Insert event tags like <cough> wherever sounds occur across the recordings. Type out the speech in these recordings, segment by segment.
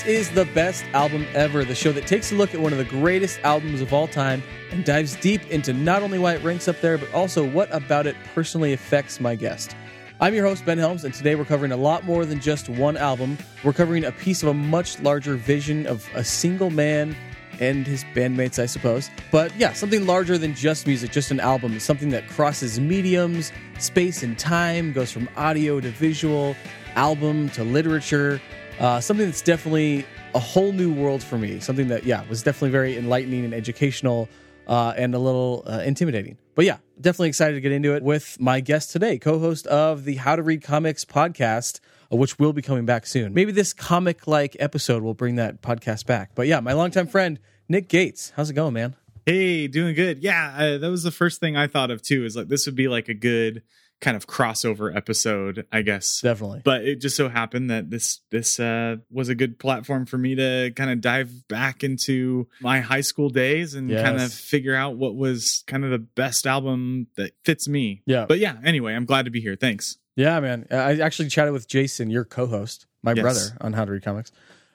This is the best album ever, the show that takes a look at one of the greatest albums of all time and dives deep into not only why it ranks up there, but also what about it personally affects my guest. I'm your host, Ben Helms, and today we're covering a lot more than just one album. We're covering a piece of a much larger vision of a single man and his bandmates, I suppose. But yeah, something larger than just music, just an album, something that crosses mediums, space, and time, goes from audio to visual, album to literature. Uh, something that's definitely a whole new world for me. Something that, yeah, was definitely very enlightening and educational uh, and a little uh, intimidating. But yeah, definitely excited to get into it with my guest today, co host of the How to Read Comics podcast, uh, which will be coming back soon. Maybe this comic like episode will bring that podcast back. But yeah, my longtime friend, Nick Gates. How's it going, man? Hey, doing good. Yeah, uh, that was the first thing I thought of too. Is like this would be like a good kind of crossover episode, I guess. Definitely. But it just so happened that this this uh, was a good platform for me to kind of dive back into my high school days and Yes. kind of figure out what was kind of the best album that fits me. Yeah. But yeah, anyway, I'm glad to be here. Thanks. Yeah, man. I actually chatted with Jason, your co host, my Yes. brother on How to Read Comics.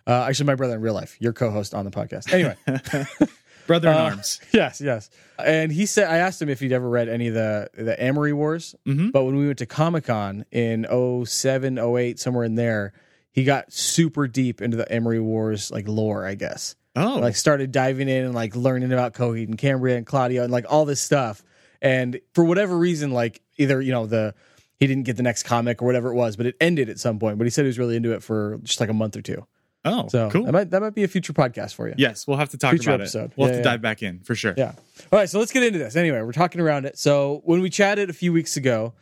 Uh, actually, my brother in real life, your co host on the podcast. Anyway. <laughs> Brother in Uh, arms. <laughs> Yes, yes. And he said I asked him if he'd ever read any of the the Amory Wars, Mhm. but when we went to Comic Con in 07, 08, somewhere in there, he got super deep into the Amory Wars like lore, I guess. Oh, Like started diving in and like learning about Coheed and Cambria and Claudio and like all this stuff. And for whatever reason, like either you know the he didn't get the next comic or whatever it was, but it ended at some point. But he said he was really into it for just like a month or two. Oh, So cool. that might that might be a future podcast for you. yes, we'll have to talk Future about episode. it. We'll Yeah, have to yeah. dive back in for sure. Yeah. All right, so let's get into this. Anyway, we're talking around it. So when we chatted a few weeks ago,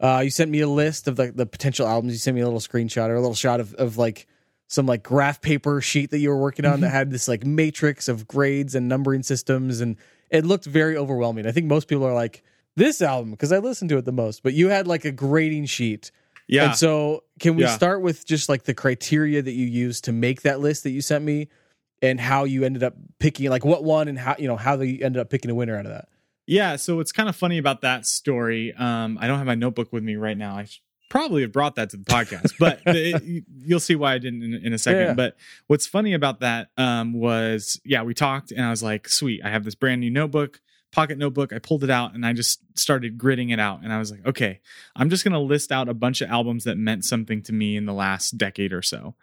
uh, you sent me a list of like the potential albums. You sent me a little screenshot or a little shot of, of like some like graph paper sheet that you were working on that had this like matrix of grades and numbering systems, and it looked very overwhelming. I think most people are like this album because I listened to it the most, but you had like a grading sheet. Yeah. And so can we Yeah. start with just like the criteria that you used to make that list that you sent me? And how you ended up picking, like what one, and how you know how they ended up picking a winner out of that. Yeah, so what's kind of funny about that story, um, I don't have my notebook with me right now. I probably have brought that to the podcast, but <laughs> it, you'll see why I didn't in, in a second. Yeah. But what's funny about that um, was, yeah, we talked, and I was like, sweet, I have this brand new notebook, pocket notebook. I pulled it out, and I just started gritting it out, and I was like, okay, I'm just gonna list out a bunch of albums that meant something to me in the last decade or so.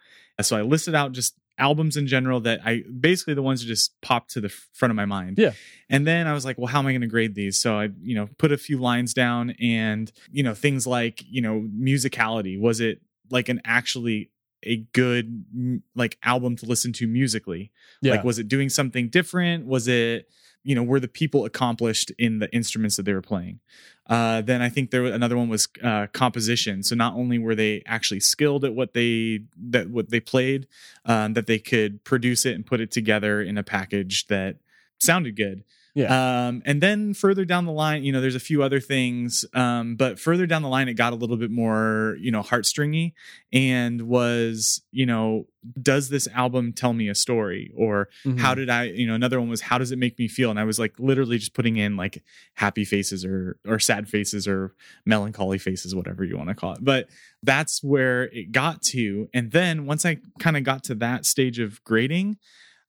So I listed out just albums in general that I basically the ones that just popped to the front of my mind. Yeah. And then I was like, well, how am I going to grade these? So I, you know, put a few lines down and, you know, things like, you know, musicality. Was it like an actually a good like album to listen to musically? Yeah. Like, was it doing something different? Was it, you know, were the people accomplished in the instruments that they were playing? Uh, then I think there was another one was uh, composition. So not only were they actually skilled at what they that what they played, um, that they could produce it and put it together in a package that sounded good. Yeah. Um, and then further down the line, you know, there's a few other things. Um, but further down the line, it got a little bit more, you know, heartstringy and was, you know, does this album tell me a story? Or Mhm. how did I, you know, another one was how does it make me feel? And I was like literally just putting in like happy faces or or sad faces or melancholy faces, whatever you want to call it. But that's where it got to. And then once I kind of got to that stage of grading,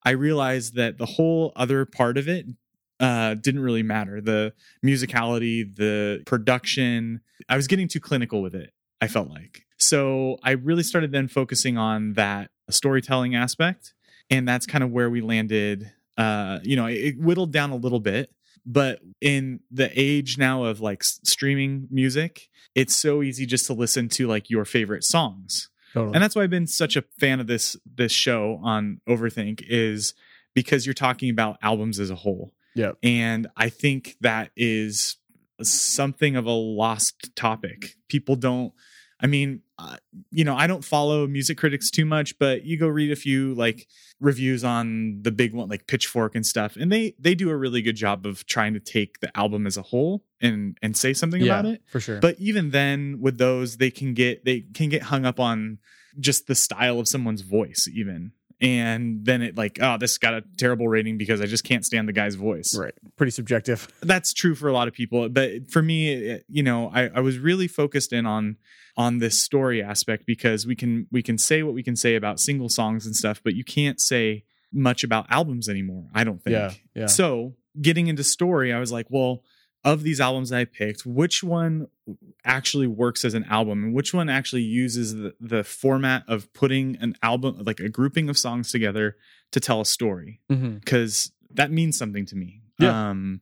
I realized that the whole other part of it uh, didn't really matter. The musicality, the production, I was getting too clinical with it, I felt like. So I really started then focusing on that storytelling aspect. And that's kind of where we landed. Uh, you know, it, it whittled down a little bit, but in the age now of like streaming music, it's so easy just to listen to like your favorite songs Totally. and that's why I've been such a fan of this this show on Overthink is because you're talking about albums as a whole. Yep. And I think that is something of a lost topic. People don't I mean, uh, you know, I don't follow music critics too much, but you go read a few like reviews on the big one like Pitchfork and stuff, and they they do a really good job of trying to take the album as a whole and and say something yeah, about it for sure. but even then with those they can get they can get hung up on just the style of someone's voice even and then it like oh this got a terrible rating because I just can't stand the guy's voice. Right. Pretty subjective. That's true for a lot of people, but for me, it- you know, I, I was really focused in on on this story aspect because we can we can say what we can say about single songs and stuff, but you can't say much about albums anymore. I don't think. Yeah. Yeah. So getting into story, I was like, well, of these albums that I picked, which one actually works as an album and which one actually uses the, the format of putting an album, like a grouping of songs together to tell a story? Because that means something to me. Yeah. Um,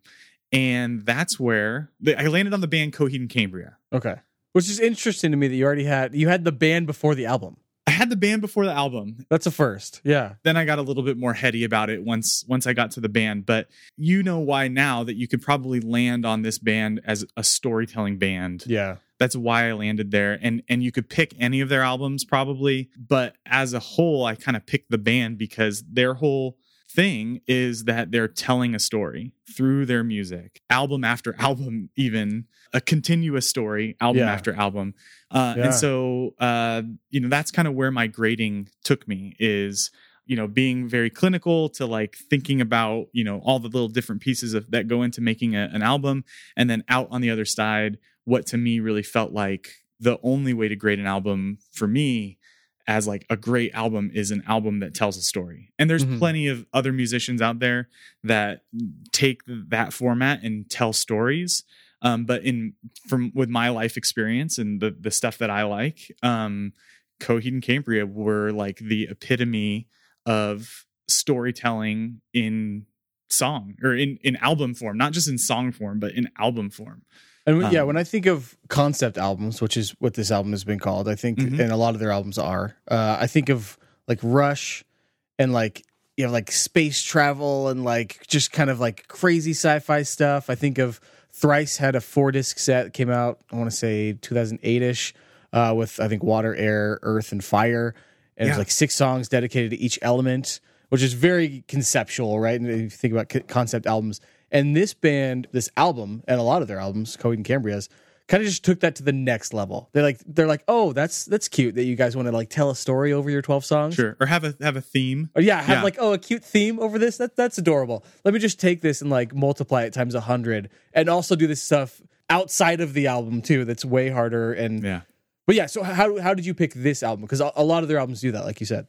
and that's where the, I landed on the band Coheed and Cambria. Okay. Which is interesting to me that you already had you had the band before the album. I had the band before the album. That's a first. Yeah. Then I got a little bit more heady about it once once I got to the band. But you know why now that you could probably land on this band as a storytelling band. Yeah. that's why I landed there. And and you could pick any of their albums probably, but as a whole, I kind of picked the band because their whole thing is that they're telling a story through their music, album after <laughs> album, even a continuous story, album Yeah. after album. Uh, Yeah. And so, uh, you know, that's kind of where my grading took me is you know being very clinical to like thinking about you know all the little different pieces of that go into making a, an album and then out on the other side what to me really felt like the only way to grade an album for me as like a great album is an album that tells a story. And there's Mhm. plenty of other musicians out there that take that format and tell stories. Um, but in from with my life experience and the the stuff that I like, um, Coheed and Cambria were like the epitome of storytelling in song or in in album form, not just in song form, but in album form. And when- yeah, Um, when I think of concept albums, which is what this album has been called, I think, Mhm. and a lot of their albums are, uh, I think of like Rush and like, you know, like space travel and like just kind of like crazy sci fi stuff. I think of Thrice had a four disc set that came out, I want to say 2008 ish, uh, with I think Water, Air, Earth, and Fire. And it's Yeah. like six songs dedicated to each element, which is very conceptual, right? And if you think about concept albums, and this band, this album, and a lot of their albums, Coheed and Cambria's, kind of just took that to the next level. They're like, they're like, oh, that's that's cute that you guys want to like tell a story over your twelve songs. Sure. Or have a have a theme. Or yeah, have Yeah. like oh a cute theme over this. That that's adorable. Let me just take this and like multiply it times a hundred, and also do this stuff outside of the album too. That's way harder. And Yeah. but yeah, so how how did you pick this album? Because a, a lot of their albums do that, like you said.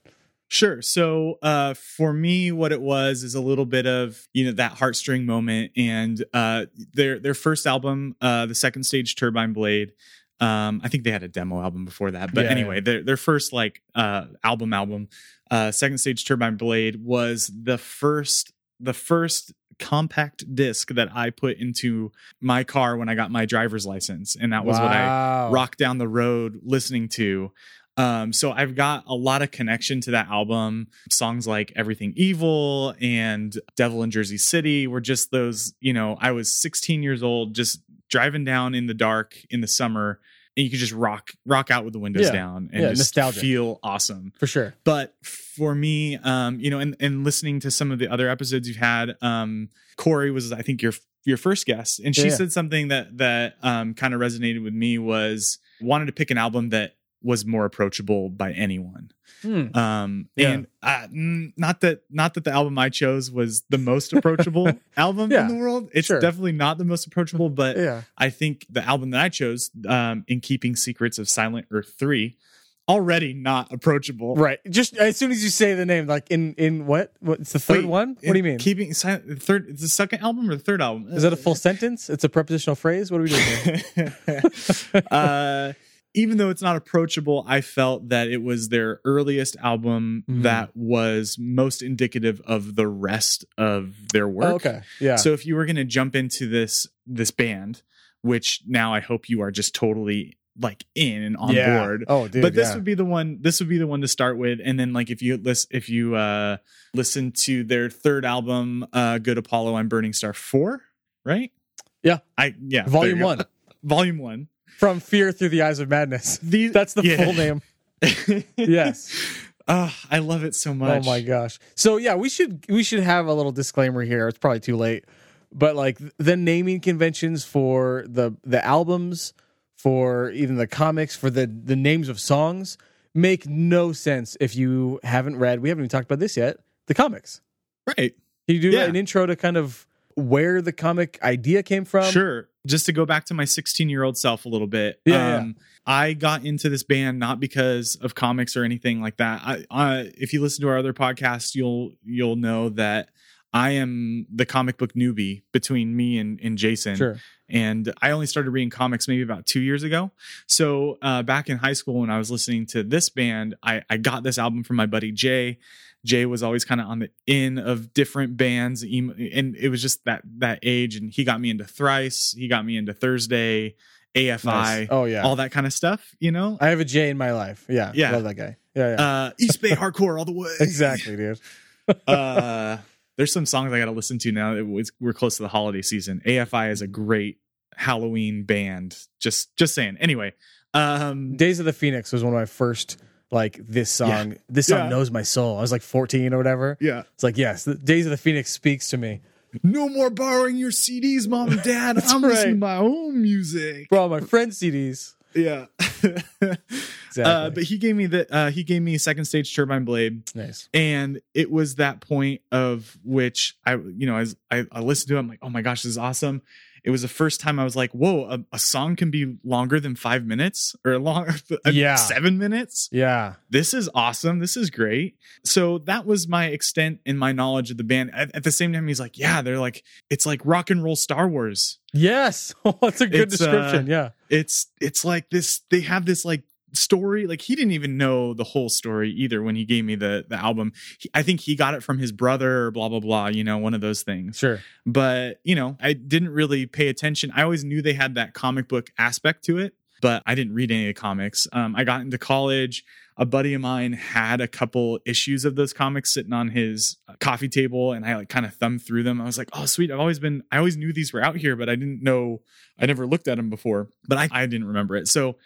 Sure. So uh, for me, what it was is a little bit of you know that heartstring moment, and uh, their their first album, uh, the second stage Turbine Blade. Um, I think they had a demo album before that, but Yeah, anyway, their their first like uh, album album, uh, second stage Turbine Blade was the first the first compact disc that I put into my car when I got my driver's license, and that was what I Wow. rock down the road listening to. Um, so I've got a lot of connection to that album. Songs like Everything Evil and Devil in Jersey City were just those, you know, I was 16 years old, just driving down in the dark in the summer, and you could just rock rock out with the windows Yeah. down and Yeah, just nostalgic. feel awesome for sure. but for me um you know and, and listening to some of the other episodes you've had um corey was i think your your first guest and she yeah. said something that that um kind of resonated with me was wanted to pick an album that was more approachable by anyone Hmm. um Yeah. and mm, not that not that the album i chose was the most approachable <laughs> album Yeah, in the world it's sure. definitely not the most approachable but Yeah. I think the album that I chose, um, in keeping secrets of Silent Earth three, already not approachable. Right. Just as soon as you say the name, like in in what? What's the third Wait, one? What do you mean? Keeping silent, third, it's the second album or the third album? Is that a full sentence? It's a prepositional phrase. What are we doing here? <laughs> uh, even though it's not approachable, I felt that it was their earliest album Mhm. that was most indicative of the rest of their work. Oh, okay. Yeah. So if you were going to jump into this this band, which now I hope you are just totally like in and on yeah. board. Oh, dude. but this yeah. would be the one this would be the one to start with and then like if you listen if you uh listen to their third album uh good apollo i'm burning star 4 right Yeah. i yeah <laughs> volume one volume 1 from Fear Through the Eyes of Madness. these That's the yeah. full name. <laughs> Yes. oh i love it so much Oh my gosh. So yeah, we should we should have a little disclaimer here. It's probably too late, but like the naming conventions for the the albums, for even the comics, for the the names of songs make no sense if you haven't read. We haven't even talked about this yet. The comics. Right. Can you do Yeah. an intro to kind of where the comic idea came from? sure. Just to go back to my 16 year old self a little bit. Yeah, um, I got into this band not because of comics or anything like that. I, I, if you listen to our other podcast, you'll you'll know that I am the comic book newbie between me and, and Jason. Sure. and I only started reading comics maybe about two years ago. So uh, back in high school, when I was listening to this band, I, I got this album from my buddy Jay. Jay was always kind of on the in of different bands, and it was just that that age. And he got me into Thrice. He got me into Thursday, AFI, Nice. Oh yeah. all that kind of stuff. You know, I have a Jay in my life. Yeah. Yeah. Love that guy. Yeah. yeah. uh, East Bay hardcore all the way. <laughs> exactly, dude. <laughs> uh, there's some songs I got to listen to now. It's- we're close to the holiday season. AFI is a great Halloween band. Just just saying. Anyway, um, Days of the Phoenix was one of my first like this song. This song Yeah. knows my soul. I was like 14 or whatever. yeah. It's like yes, the Days of the Phoenix speaks to me. No more borrowing your CDs, mom and dad. <laughs> I'm right. listening to my own music. Bro, my friend's CDs. Yeah. <laughs> Exactly. uh, but he gave me the uh, he gave me second stage turbine blade. nice. and it was that point of which I, you know, as I, I listened to it, I'm like, oh my gosh, this is awesome. It was the first time I was like, whoa, a, a song can be longer than five minutes or long, <laughs> Yeah. seven minutes. Yeah. This is awesome. This is great. So that was my extent in my knowledge of the band. At, at the same time, he's like, yeah, they're like, it's like rock and roll Star Wars. Yes. <laughs> That's a good It's, uh, description. yeah. It's it's like this. They have this like story like he didn't even know the whole story either when he gave me the the album. He, i think he got it from his brother or blah blah blah you know one of those things. Sure. but you know i didn't really pay attention. I always knew they had that comic book aspect to it but i didn't read any of the comics. Um, i got into college. A buddy of mine had a couple issues of those comics sitting on his uh, coffee table and i like kind of thumbed through them. I was like oh sweet i've always been i always knew these were out here but i didn't know i never looked at them before but i, I didn't remember it. So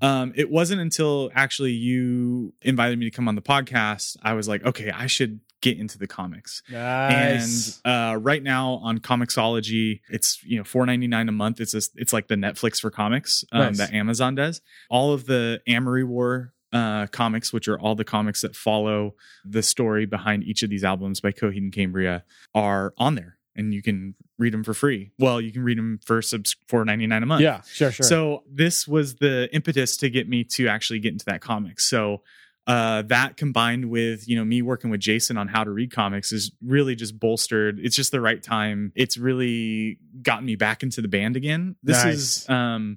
um, it wasn't until actually you invited me to come on the podcast i was like okay i should get into the comics Nice. and uh, right now on Comixology, it's you know four ninety nine a month. It's just, it's like the Netflix for comics um, Nice. that Amazon does. All of the Amory War uh, comics, which are all the comics that follow the story behind each of these albums by Coheed and Cambria, are on there, and you can read them for free. Well, you can read them for subs four ninety nine a month. yeah. Sure. Sure. So this was the impetus to get me to actually get into that comic. So uh, that combined with you know me working with Jason on how to read comics is really just bolstered. It's just the right time. It's really gotten me back into the band again. This Nice. is um,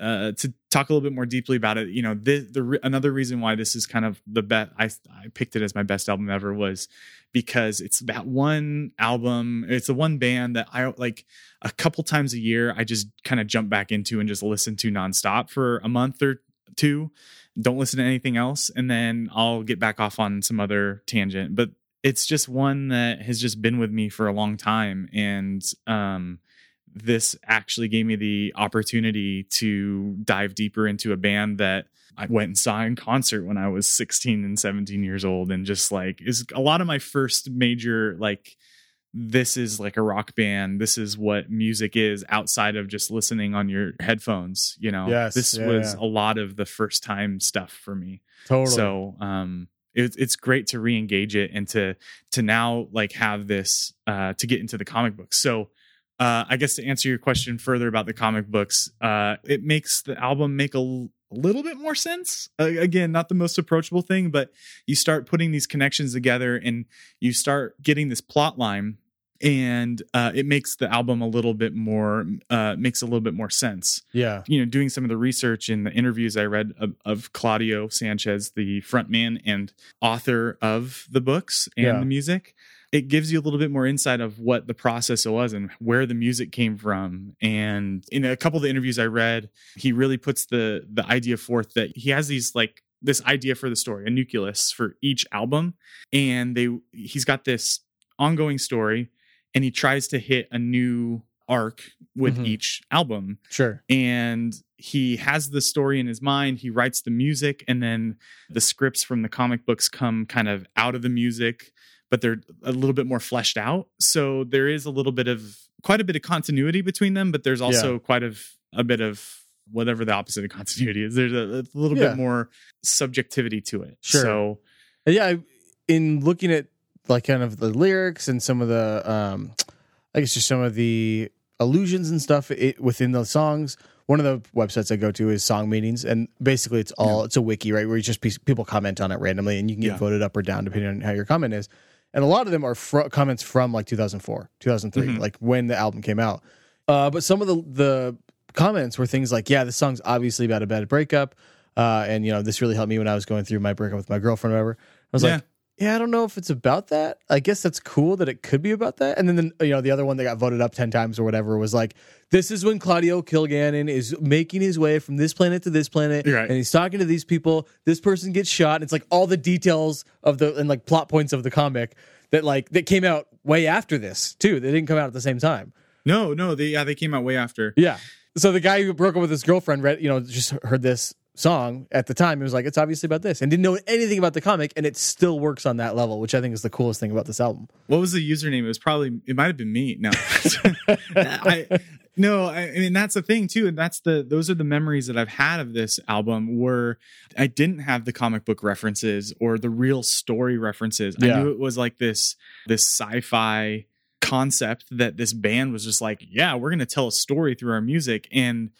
uh, to talk a little bit more deeply about it. You know, the, the re- another reason why this is kind of the best. I I picked it as my best album ever was because it's that one album. It's the one band that I like a couple times a year. I just kind of jump back into and just listen to nonstop for a month or two. Don't listen to anything else, and then I'll get back off on some other tangent. But it's just one that has just been with me for a long time, and um, this actually gave me the opportunity to dive deeper into a band that I went and saw in concert when I was 16 and 17 years old and just like is a lot of my first major like this is like a rock band this is what music is outside of just listening on your headphones you know Yes, this yeah, was yeah. a lot of the first time stuff for me totally. so um it, it's great to re-engage it and to to now like have this uh to get into the comic books so uh i guess to answer your question further about the comic books uh it makes the album make a l- little bit more sense uh, again not the most approachable thing but you start putting these connections together and you start getting this plot line and uh, it makes the album a little bit more uh, makes a little bit more sense yeah. you know, doing some of the research in the interviews I read of, of Claudio Sanchez, the frontman and author of the books and Yeah. the music, it gives you a little bit more insight of what the process was and where the music came from. And in a couple of the interviews I read, he really puts the the idea forth that he has these like this idea for the story, a nucleus for each album, and they he's got this ongoing story, and he tries to hit a new arc with Mhm. each album Sure. and he has the story in his mind he writes the music and then the scripts from the comic books come kind of out of the music but they're a little bit more fleshed out so there is a little bit of quite a bit of continuity between them but there's also quite of a bit of whatever the opposite of continuity is. There's a, a little Yeah. bit more subjectivity to it. Sure. So yeah, in looking at like kind of the lyrics and some of the, um, I guess just some of the allusions and stuff it, within the songs. One of the websites I go to is Song Meanings, and basically it's all it's a wiki, right, where you just people comment on it randomly, and you can get Yeah. voted up or down depending on how your comment is. And a lot of them are fr- comments from like 2004, 2003, Mhm. like when the album came out. Uh, but some of the the comments were things like, "Yeah, this song's obviously about a bad breakup." Uh, and you know, this really helped me when I was going through my breakup with my girlfriend or whatever. I was Yeah. like, yeah, I don't know if it's about that. I guess that's cool that it could be about that. And then, the, you know, the other one that got voted up 10 times or whatever was like, this is when Claudio Kilgannon is making his way from this planet to this planet. Right. And he's talking to these people. This person gets shot. And it's like all the details of the, and like plot points of the comic that like, that came out way after this too. They didn't come out at the same time. no, no, they yeah they came out way after. Yeah. So the guy who broke up with his girlfriend read, you know, just heard this song at the time. He was like, it's obviously about this and didn't know anything about the comic. And it still works on that level, which I think is the coolest thing about this album. What was the username? It was probably it might have been me. No, <laughs> I no. I, I mean that's the thing too, and that's the those are the memories that I've had of this album where I didn't have the comic book references or the real story references. Yeah. I knew it was like this this sci-fi concept that this band was just like, yeah, we're gonna tell a story through our music and.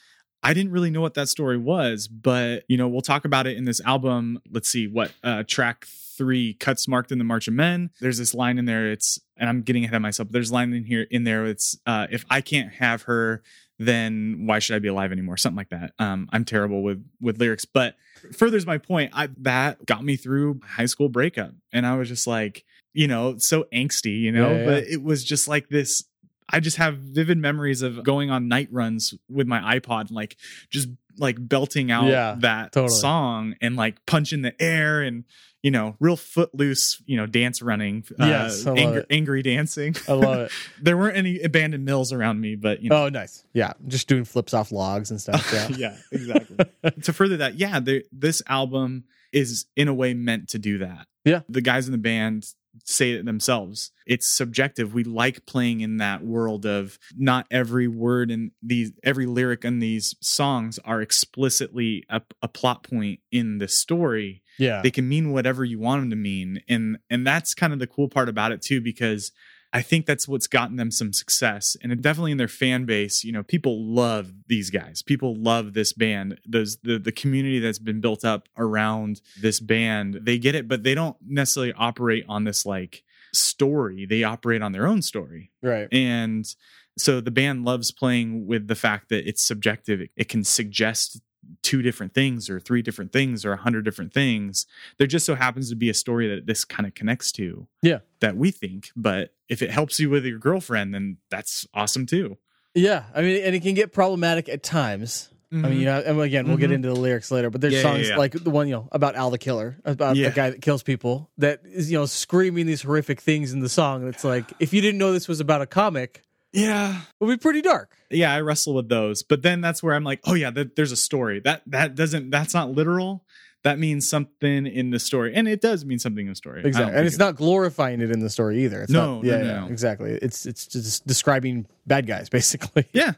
I didn't really know what that story was, but you know, we'll talk about it in this album. Let's see what uh track three cuts marked in the March of Men. There's this line in there. It's and I'm getting ahead of myself. But there's a line in here in there. It's uh, if I can't have her, then why should I be alive anymore? Something like that. Um, I'm terrible with with lyrics, but furthers my point. I that got me through high school breakup, and I was just like, you know, so angsty, you know. Yeah, yeah. But it was just like this. I just have vivid memories of going on night runs with my iPod and like just like belting out Yeah, that totally. song and like punching the air and you know real footloose you know dance running uh, Yes, love angry, dancing I love it. <laughs> there weren't any abandoned mills around me but you know oh, nice. Yeah. Just doing flips off logs and stuff. Yeah. <laughs> yeah exactly <laughs> to further that yeah this album is in a way meant to do that Yeah. the guys in the band say it themselves. It's subjective. We like playing in that world of not every word in these every lyric in these songs are explicitly a, a plot point in the story. Yeah. they can mean whatever you want them to mean. And and that's kind of the cool part about it too because i think that's what's gotten them some success and definitely in their fan base you know people love these guys people love this band those the, the community that's been built up around this band they get it but they don't necessarily operate on this like story they operate on their own story right. and so the band loves playing with the fact that it's subjective. It, it can suggest two different things or three different things or a hundred different things. There just so happens to be a story that this kind of connects to. Yeah. That we think. But if it helps you with your girlfriend, then that's awesome too. Yeah. I mean, and it can get problematic at times. I mean, you know, and again, we'll get Mhm. into the lyrics later, but there's Yeah, yeah, songs yeah. like the one, you know, about Al the Killer, about Yeah. the guy that kills people, that is, you know, screaming these horrific things in the song. It's like, if you didn't know this was about a comic, yeah. it'll be pretty dark. Yeah, I wrestle with those. But then that's where I'm like, oh yeah, that, there's a story. That that doesn't that's not literal. That means something in the story. And it does mean something in the story. Exactly. And it's it- not glorifying it in the story either. It's No, not, no, yeah, no, yeah, no. exactly. It's, it's just describing bad guys, <laughs> basically. Yeah.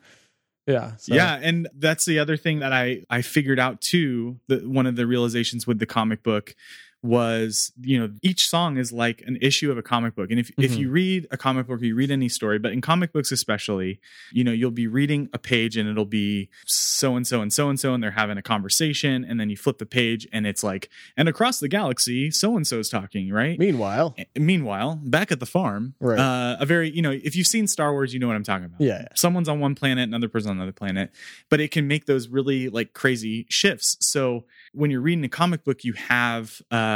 Yeah. so- Yeah, and that's the other thing that I I figured out too. The one of the realizations with the comic book was you know each song is like an issue of a comic book and if, if Mhm. you read a comic book or you read any story but in comic books especially you know you'll be reading a page and it'll be so and so and so and so and they're having a conversation and then you flip the page and it's like and across the galaxy so and so is talking right Meanwhile, meanwhile back at the farm Right. uh, a very you know if you've seen star wars you know what i'm talking about yeah. yeah. someone's on one planet another person on another planet but it can make those really like crazy shifts so when you're reading a comic book you have uh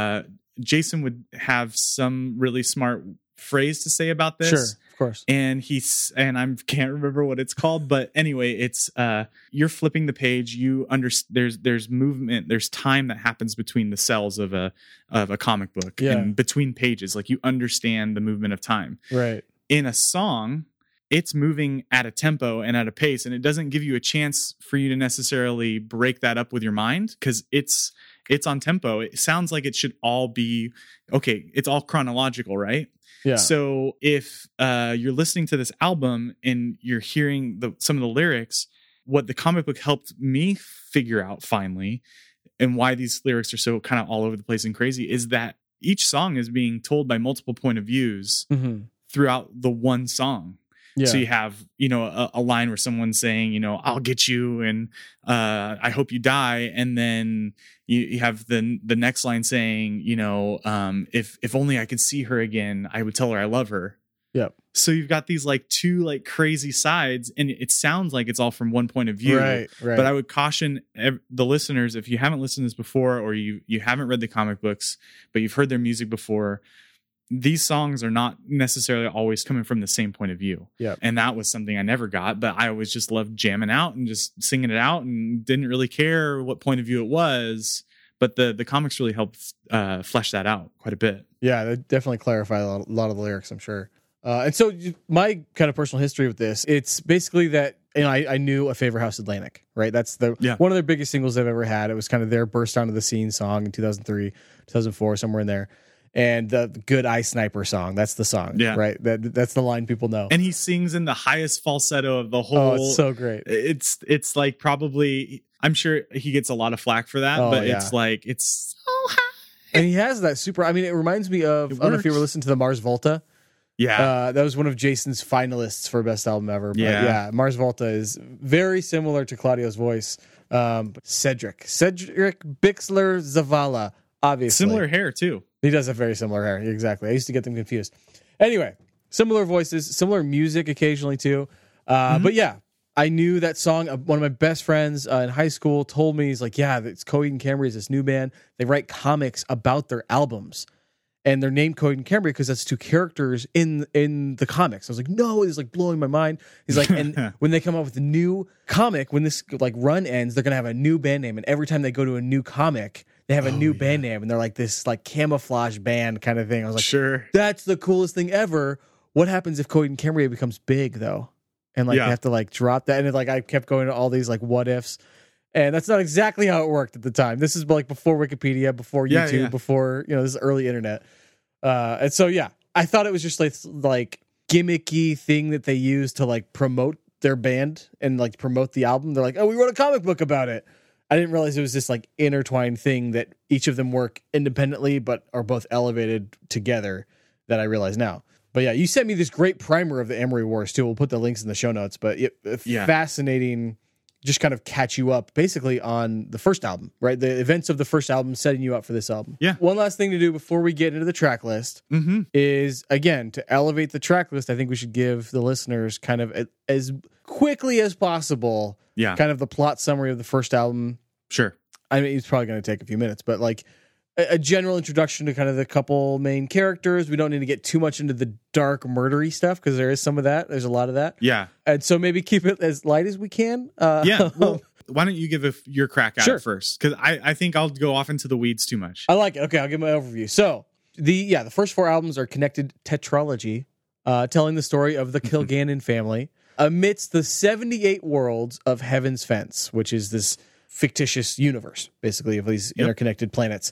jason would have some really smart phrase to say about this Sure. Of course. and he's and i can't remember what it's called but anyway it's uh you're flipping the page you under there's there's movement there's time that happens between the cells of a of a comic book Yeah. and between pages like you understand the movement of time Right. in a song it's moving at a tempo and at a pace and it doesn't give you a chance for you to necessarily break that up with your mind because it's it's on tempo it sounds like it should all be okay it's all chronological right Yeah. so if uh, you're listening to this album and you're hearing the some of the lyrics what the comic book helped me figure out finally, and why these lyrics are so kind of all over the place and crazy, is that each song is being told by multiple point of views Mm-hmm. throughout the one song. Yeah. So you have, you know, a, a line where someone's saying, you know, I'll get you and uh, I hope you die. And then you, you have the the next line saying, you know, um, if if only I could see her again, I would tell her I love her. Yep. So you've got these like two like crazy sides, and it sounds like it's all from one point of view. right. Right. But I would caution ev- the listeners if you haven't listened to this before, or you you haven't read the comic books, but you've heard their music before. These songs are not necessarily always coming from the same point of view. Yep. And that was something I never got, but I always just loved jamming out and just singing it out and didn't really care what point of view it was. But the the comics really helped uh, flesh that out quite a bit. Yeah, they definitely clarify a lot, a lot of the lyrics, I'm sure. Uh, and so, my kind of personal history with this, it's basically that you know I, I knew a Favor House Atlantic, right? That's the Yeah. one of their biggest singles they've ever had. It was kind of their burst onto the scene song in 2003, 2004, somewhere in there. And the Good Eye Sniper song, that's the song, Yeah. right? That that's the line people know. And he sings in the highest falsetto of the whole. oh, whole. it's so great. it's it's like probably I'm sure he gets a lot of flack for that, Oh, but yeah. it's like it's so high. And he has that super. I mean, it reminds me of. I don't know if you ever listened to the Mars Volta. Yeah. Uh, that was one of Jason's finalists for best album ever. But yeah. Yeah. Mars Volta is very similar to Claudio's voice. Um, Cedric, Cedric Bixler Zavala, obviously Similar hair too. He does have very similar hair. Exactly. I used to get them confused. Anyway, similar voices, similar music occasionally too. Uh, Mm-hmm. But yeah, I knew that song. Uh, One of my best friends uh, in high school told me, he's like, yeah, it's Coheed and Cambria is this new band. They write comics about their albums. And they're named Coheed and Cambria because that's two characters in in the comics. I was like, no, it's like blowing my mind. He's like, and <laughs> when they come up with a new comic, when this like run ends, they're gonna have a new band name. And every time they go to a new comic, they have a new band name, and they're like this like camouflage band kind of thing. I was like, sure. that's the coolest thing ever. What happens if Coheed and Cambria becomes big though? And like Yeah. they have to like drop that. And it, like I kept going to all these like what ifs. And that's not exactly how it worked at the time. This is like before Wikipedia, before Yeah, YouTube, yeah. before you know this is early internet. Uh, and so yeah, I thought it was just like like gimmicky thing that they use to like promote their band and like promote the album. They're like, oh, we wrote a comic book about it. I didn't realize it was this like intertwined thing that each of them work independently but are both elevated together that I realize now. But yeah, you sent me this great primer of the Amory Wars too. We'll put the links in the show notes. But it, it- Yeah. fascinating, just kind of catch you up basically on the first album, right? The events of the first album setting you up for this album. Yeah. One last thing to do before we get into the track list Mm-hmm. is again to elevate the track list. I think we should give the listeners kind of a- as quickly as possible, Yeah. kind of the plot summary of the first album. Sure. I mean, it's probably going to take a few minutes, but like a, a general introduction to kind of the couple main characters. We don't need to get too much into the dark, murdery stuff because there is some of that. There's a lot of that, Yeah. and so maybe keep it as light as we can. Uh, Yeah. <laughs> Well, why don't you give a, your crack at Sure. it first? Because I, I think I'll go off into the weeds too much. I like it. Okay, I'll give my overview. So the yeah, the first four albums are connected tetralogy, uh, telling the story of the <laughs> Kilgannon family amidst the 78 worlds of Heaven's Fence, which is this fictitious universe, basically, of these Yep. interconnected planets.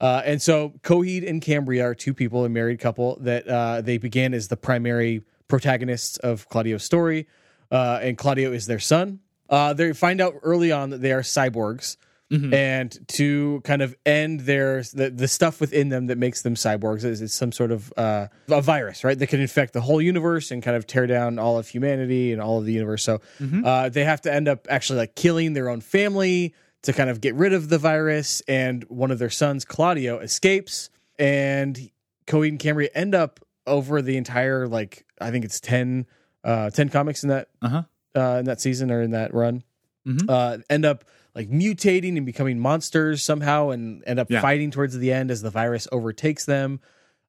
Uh, and so Coheed and Cambria are two people, a married couple that uh, they began as the primary protagonists of Claudio's story, uh, and Claudio is their son. Uh, they find out early on that they are cyborgs, Mhm. and to kind of end their the, the stuff within them that makes them cyborgs is, is some sort of uh, a virus, right? That can infect the whole universe and kind of tear down all of humanity and all of the universe. So uh, they have to end up actually like killing their own family to kind of get rid of the virus. And one of their sons, Claudio, escapes, and Coheed and Cambria end up over the entire like I think it's 10, uh, 10 comics in that Uh-huh. uh, in that season or in that run Mhm. uh, end up like mutating and becoming monsters somehow and end up Yeah. fighting towards the end as the virus overtakes them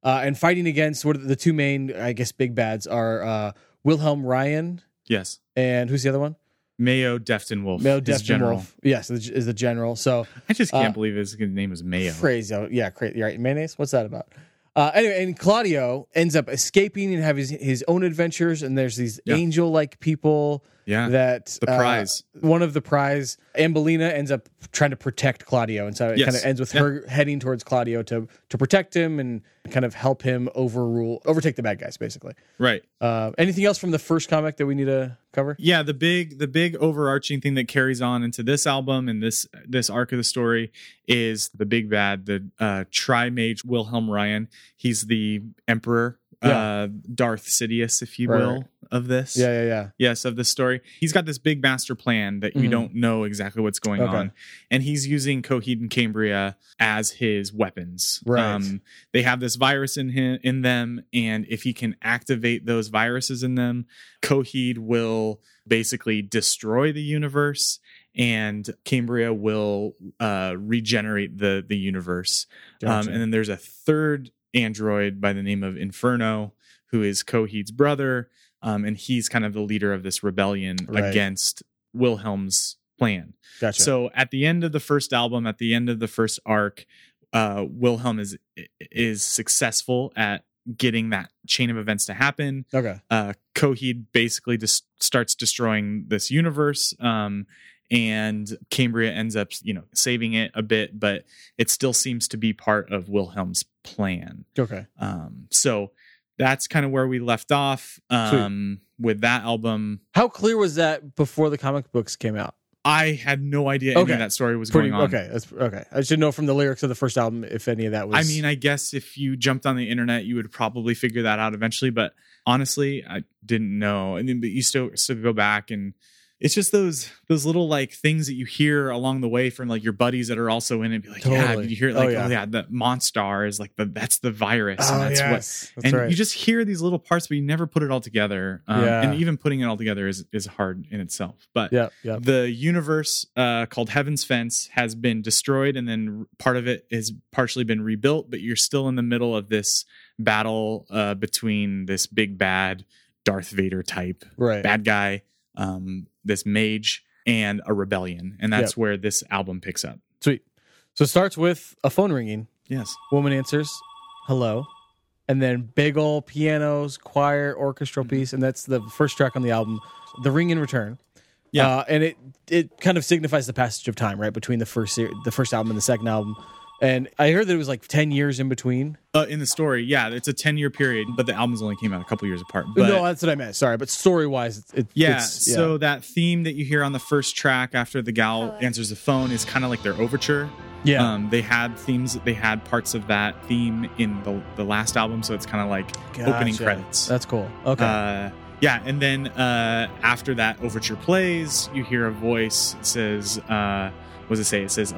uh, and fighting against what are the two main i guess big bads are uh, wilhelm ryan Yes. and who's the other one Mayo Deftinwolf. His Defton. Wolf. Yes, is the general. So I just can't Uh, believe his name is Mayo. crazy. Oh, Yeah, crazy. Right. Mayonnaise? What's that about? Uh, anyway, and Claudio ends up escaping and have his, his own adventures. And there's these Yeah. angel like people Yeah. that The uh, Prise. one of the Prise, Ambelina ends up trying to protect Claudio, and so it Yes. kind of ends with Yeah. her heading towards Claudio to to protect him and kind of help him overrule, overtake the bad guys, basically. right. Uh, anything else from the first comic that we need to cover? yeah the big the big overarching thing that carries on into this album and this this arc of the story is the big bad the uh tri-mage wilhelm ryan he's the emperor uh darth sidious if you Right, will right. of this Yeah, yeah, yeah. yes of this story he's got this big master plan that we Mhm. don't know exactly what's going Okay. on and he's using coheed and cambria as his weapons Um, Right. they have this virus in him in them and if he can activate those viruses in them coheed will basically destroy the universe and cambria will uh regenerate the the universe um, and then there's a third android by the name of Inferno, who is Coheed's brother. Um, and he's kind of the leader of this rebellion Right. against Wilhelm's plan. gotcha. So at the end of the first album, at the end of the first arc, uh, Wilhelm is is successful at getting that chain of events to happen okay, uh, Coheed basically just starts destroying this universe. Um, and Cambria ends up, you know, saving it a bit, but it still seems to be part of Wilhelm's plan. okay. Um, so that's kind of where we left off um, with that album. How clear was that before the comic books came out? I had no idea any Okay. of that story was Pretty going on. okay. That's okay. I should know from the lyrics of the first album if any of that was. I mean, I guess if you jumped on the internet, you would probably figure that out eventually. But honestly, I didn't know. And then, but you still still go back, and it's just those those little like things that you hear along the way from like your buddies that are also in it. Be like, yeah, Totally. you hear Oh, like, oh yeah. yeah, the Monstar is like the that's the virus, oh, and that's what. That's And right. you just hear these little parts, but you never put it all together. Um, Yeah. And even putting it all together is is hard in itself. But yeah, yeah. the universe uh, called Heaven's Fence has been destroyed, and then part of it has partially been rebuilt. But you're still in the middle of this battle uh, between this big bad Darth Vader type Right. bad guy, um, this mage, and a rebellion, and that's where this album picks up. Sweet. So it starts with a phone ringing. Yes. Woman answers, "Hello," and then big old pianos, choir, orchestral Mm-hmm. piece, and that's the first track on the album, "The Ring in Return." Yeah. uh, and it it kind of signifies the passage of time, right, between the first ser- the first album and the second album. And I heard that it was like ten years in between. Uh, in the story, yeah, it's a ten year period, but the albums only came out a couple years apart. But no, that's what I meant. Sorry, but story wise, it, it, Yeah, it's, so that theme that you hear on the first track after the gal answers the phone is kind of like their overture. yeah, Um, they had themes, they had parts of that theme in the the last album, so it's kind of like opening credits. That's cool. Okay, Uh, yeah, and then uh, after that overture plays, you hear a voice says, uh, "What does it say?" It says,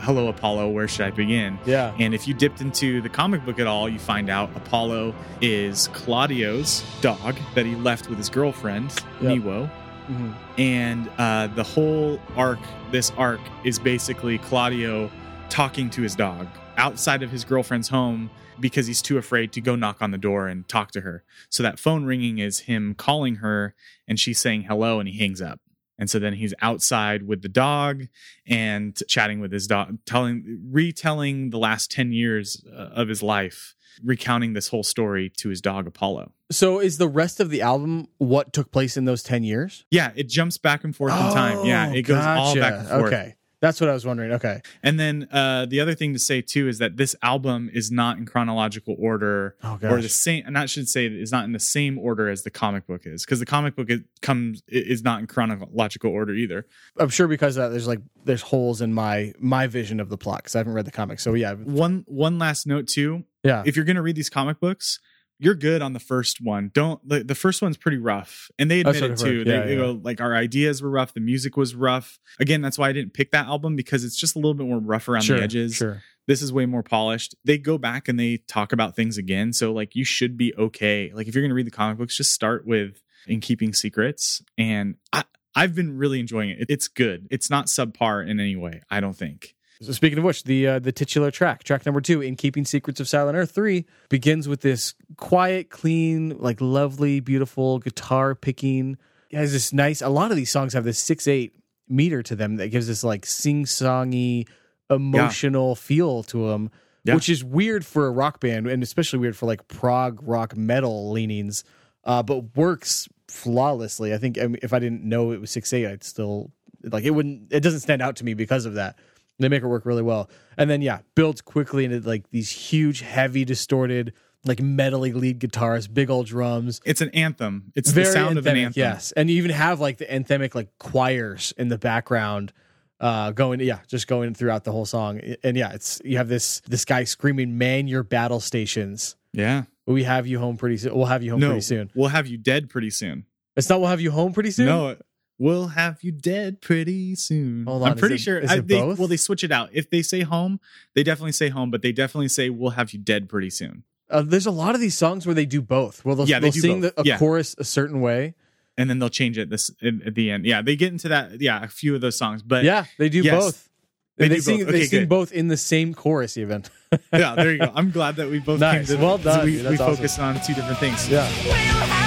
"Hello, Apollo. Where should I begin?" yeah, And if you dipped into the comic book at all, you find out Apollo is Claudio's dog that he left with his girlfriend, Yep. Niwo. Mhm. And uh, the whole arc, this arc, is basically Claudio talking to his dog outside of his girlfriend's home because he's too afraid to go knock on the door and talk to her. So that phone ringing is him calling her and she's saying hello and he hangs up. And so then he's outside with the dog and chatting with his dog, telling, retelling the last 10 years uh, of his life, recounting this whole story to his dog, Apollo. So is the rest of the album what took place in those ten years? Yeah, it jumps back and forth in time. Yeah, Oh, it goes all back and forth. Okay, that's what I was wondering. Okay, And then uh, the other thing to say too is that this album is not in chronological order, oh or the same. And I should say is not in the same order as the comic book is, because the comic book it comes is not in chronological order either. I'm sure because of that there's like there's holes in my my vision of the plot because I haven't read the comics. So yeah, One one last note too: yeah, if you're going to read these comic books. You're good on the first one. Don't the, the first one's pretty rough, and they admit it too. heard. They, Yeah, they go like our ideas were rough, the music was rough. Again, that's why I didn't pick that album because it's just a little bit more rough around sure, the edges. Sure. this is way more polished. They go back and they talk about things again. So like you should be okay. Like if you're gonna read the comic books, just start with In Keeping Secrets. And I I've been really enjoying it. It's good. It's not subpar in any way, I don't think. So speaking of which, the uh, the titular track, track number two, "In Keeping Secrets of Silent Earth" three, begins with this quiet, clean, like lovely, beautiful guitar picking. It has this nice. A lot of these songs have this six eight meter to them that gives this like sing songy, emotional feel to them, Yeah. which is weird for a rock band, and especially weird for like prog rock metal leanings. uh, but works flawlessly. I think I mean, if I didn't know it was six eight, I'd still like it. Wouldn't it doesn't stand out to me because of that. They make it work really well, and then yeah, builds quickly into like these huge, heavy, distorted, like metally lead guitars, big old drums. It's an anthem. It's the sound of an anthem. Yes, and you even have like the anthemic like choirs in the background, uh, going yeah, just going throughout the whole song. And yeah, it's you have this this guy screaming, "Man your battle stations! Yeah. We have you home pretty soon. We'll have you home no, pretty soon." we'll have you dead pretty soon. It's not. We'll have you home pretty soon. No, we'll have you dead pretty soon. Hold on, I'm pretty it- sure. is I, they, well, they switch it out. If they say home, they definitely say home, but they definitely say we'll have you dead pretty soon. Uh, there's a lot of these songs where they do both. Well, they'll, Yeah, they they'll do sing the, a Yeah. chorus a certain way. And then they'll change it this in, at the end. Yeah, they get into that. Yeah, a few of those songs, but yeah, they do yes, both. they They, do sing. both. They sing good. both in the same chorus, even. yeah, there you go. I'm glad that we both Nice. came to Well done, We, dude. we That's awesome. focused on two different things. yeah.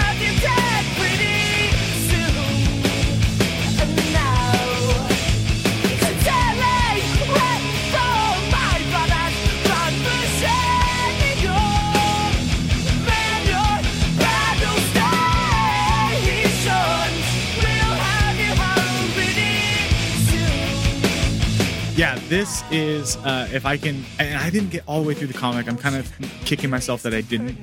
This is uh, if I can, and I didn't get all the way through the comic. I'm kind of kicking myself that I didn't,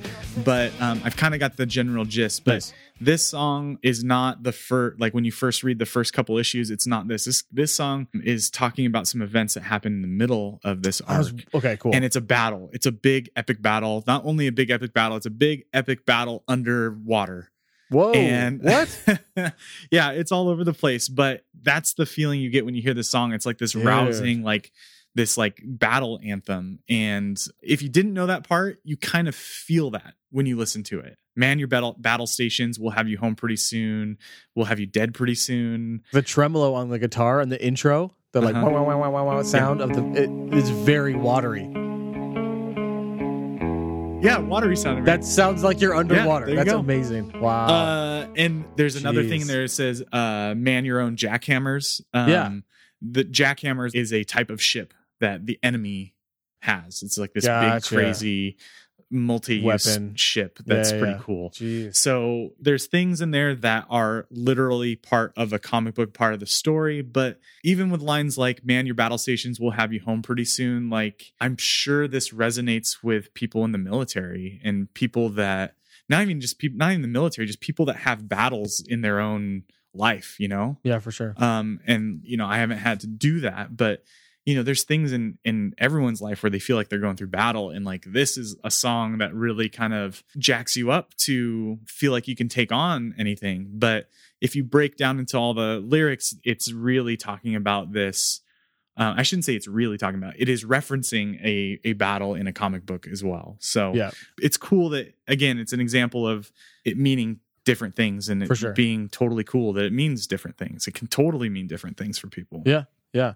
but um, I've kind of got the general gist. But Nice. this song is not the first. Like when you first read the first couple issues, it's not this. This this song is talking about some events that happen in the middle of this arc. was- okay, cool. And it's a battle. It's a big epic battle. Not only a big epic battle, it's a big epic battle underwater Whoa. and what? <laughs> yeah it's all over the place but that's the feeling you get when you hear the song it's like this Dude. rousing like this like battle anthem and if you didn't know that part you kind of feel that when you listen to it man your battle battle stations we'll have you home pretty soon we'll have you dead pretty soon the tremolo on the guitar and the intro, the like Uh-huh. wow, wow, wow sound of the it is very watery. Yeah watery sounding That sounds like you're underwater. there you That's go. amazing. Wow. Uh, and there's another thing in there that says, uh, man your own jackhammers. Um, Yeah. The jackhammers is a type of ship that the enemy has. It's like this Gotcha. big, crazy, multi-use Weapon. ship that's Yeah, pretty yeah. cool. Jeez. So there's things in there that are literally part of a comic book, part of the story. But even with lines like "Man, your battle stations will have you home pretty soon," like I'm sure this resonates with people in the military and people that not even just people, not even the military, just people that have battles in their own life. You know, Yeah, for sure. um, and you know I haven't had to do that, but you know there's things in in everyone's life where they feel like they're going through battle and like this is a song that really kind of jacks you up to feel like you can take on anything but if you break down into all the lyrics it's really talking about this uh, I shouldn't say it's really talking about. It is referencing a a battle in a comic book as well. So Yeah. it's cool that again, it's an example of it meaning different things and it sure. being totally cool that it means different things. It can totally mean different things for people. Yeah. Yeah.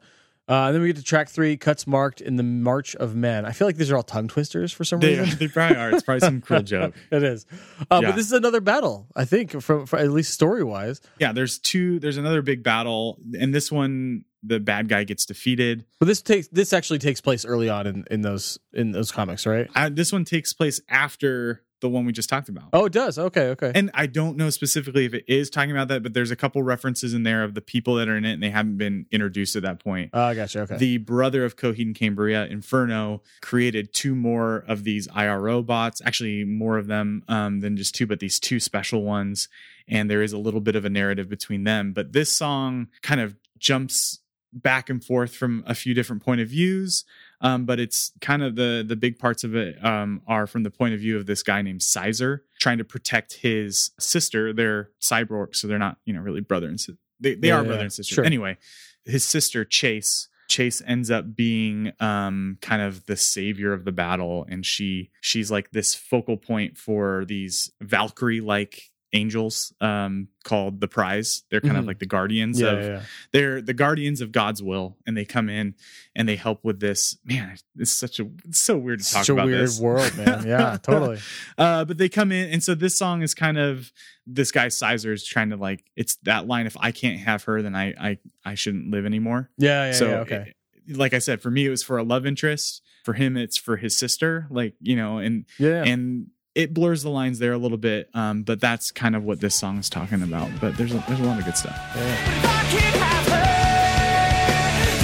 Uh, and then we get to track three, cuts marked in the March of Men. I feel like these are all tongue twisters for some They, reason. they probably are. It's probably some cool <laughs> joke. it is. Uh, Yeah. But this is another battle, I think, from, from at least story wise. Yeah, there's two. There's another big battle, and this one, the bad guy gets defeated. But this takes this actually takes place early on in, in those in those comics, right? Uh, this one takes place after the one we just talked about. Oh, it does. Okay, okay. And I don't know specifically if it is talking about that, but there's a couple references in there of the people that are in it, and they haven't been introduced at that point. Oh, I gotcha. Okay. The brother of Coheed and Cambria, Inferno, created two more of these IRO bots. Actually, more of them um, than just two, but these two special ones. And there is a little bit of a narrative between them. But this song kind of jumps back and forth from a few different point of views. Um, but it's kind of the the big parts of it um, are from the point of view of this guy named Sizer trying to protect his sister. They're cyborgs, so they're not you know really brother and sister. They they Yeah, are brother and sister. sure. Anyway, his sister Chase Chase ends up being um, kind of the savior of the battle, and she she's like this focal point for these Valkyrie like angels um, called the Prise. They're kind of Mhm. like the guardians yeah, of yeah, yeah. they're the guardians of God's will, and they come in and they help with this. Man, it's such a it's so weird to talk Such a about weird this. world, man. <laughs> Yeah, totally. Uh, but they come in, and so this song is kind of this guy Sizer is trying to like it's that line. If I can't have her, then I I I shouldn't live anymore. Yeah, yeah, so yeah. Okay. it- like I said, for me it was for a love interest. For him, it's for his sister. Like you know, and yeah. and it blurs the lines there a little bit. Um, but that's kind of what this song is talking about. But there's a, there's a lot of good stuff. If I could have her,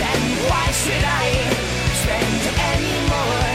then why should I spend any more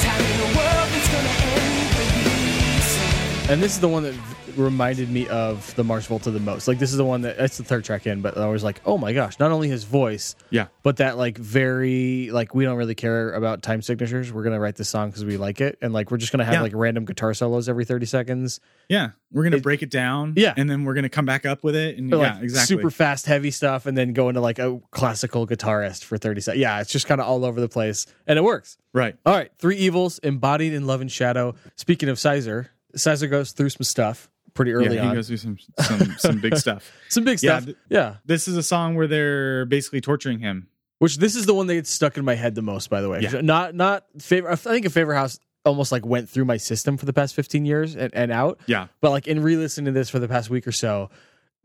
time in a world that's gonna end pretty soon? And this is the one that v- reminded me of the Mars Volta the most. Like this is the one that that's the third track in, but I was like, oh my gosh, not only his voice, Yeah. but that like very like we don't really care about time signatures. We're gonna write this song because we like it, and like we're just gonna have Yeah. like random guitar solos every thirty seconds, Yeah. We're gonna It- break it down. Yeah. And then we're gonna come back up with it. And But, yeah, like exactly. super fast, heavy stuff, and then go into like a classical guitarist for thirty seconds. Yeah, it's just kind of all over the place, and it works. right. All right, three evils embodied in love and shadow. Speaking of Sizer, Sizer goes through some stuff pretty early yeah, he on. goes through some some some big stuff. <laughs> some big Yeah, stuff. th- yeah. This is a song where they're basically torturing him. Which this is the one that gets stuck in my head the most, by the way. Yeah. Not not favor. I think a favor house almost like went through my system for the past fifteen years and, and out. Yeah. But like in re-listening to this for the past week or so,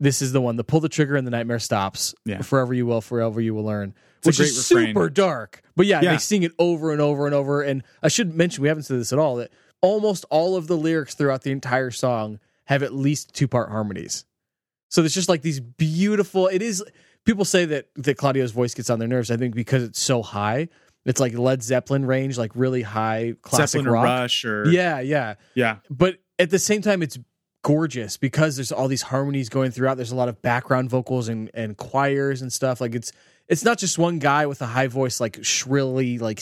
this is the one. The pull the trigger and the nightmare stops. Yeah. Forever you will, forever you will learn. It's which is refrain. super dark. But yeah, Yeah. they sing it over and over and over. And I should mention we haven't said this at all that almost all of the lyrics throughout the entire song have at least two part harmonies. So there's just like these beautiful. It is. People say that that Claudio's voice gets on their nerves. I think because it's so high. It's like Led Zeppelin range, like really high classic Zeppelin or rock. Rush or Yeah, yeah. yeah. But at the same time, it's gorgeous because there's all these harmonies going throughout. There's a lot of background vocals and and choirs and stuff. Like it's it's not just one guy with a high voice like shrilly like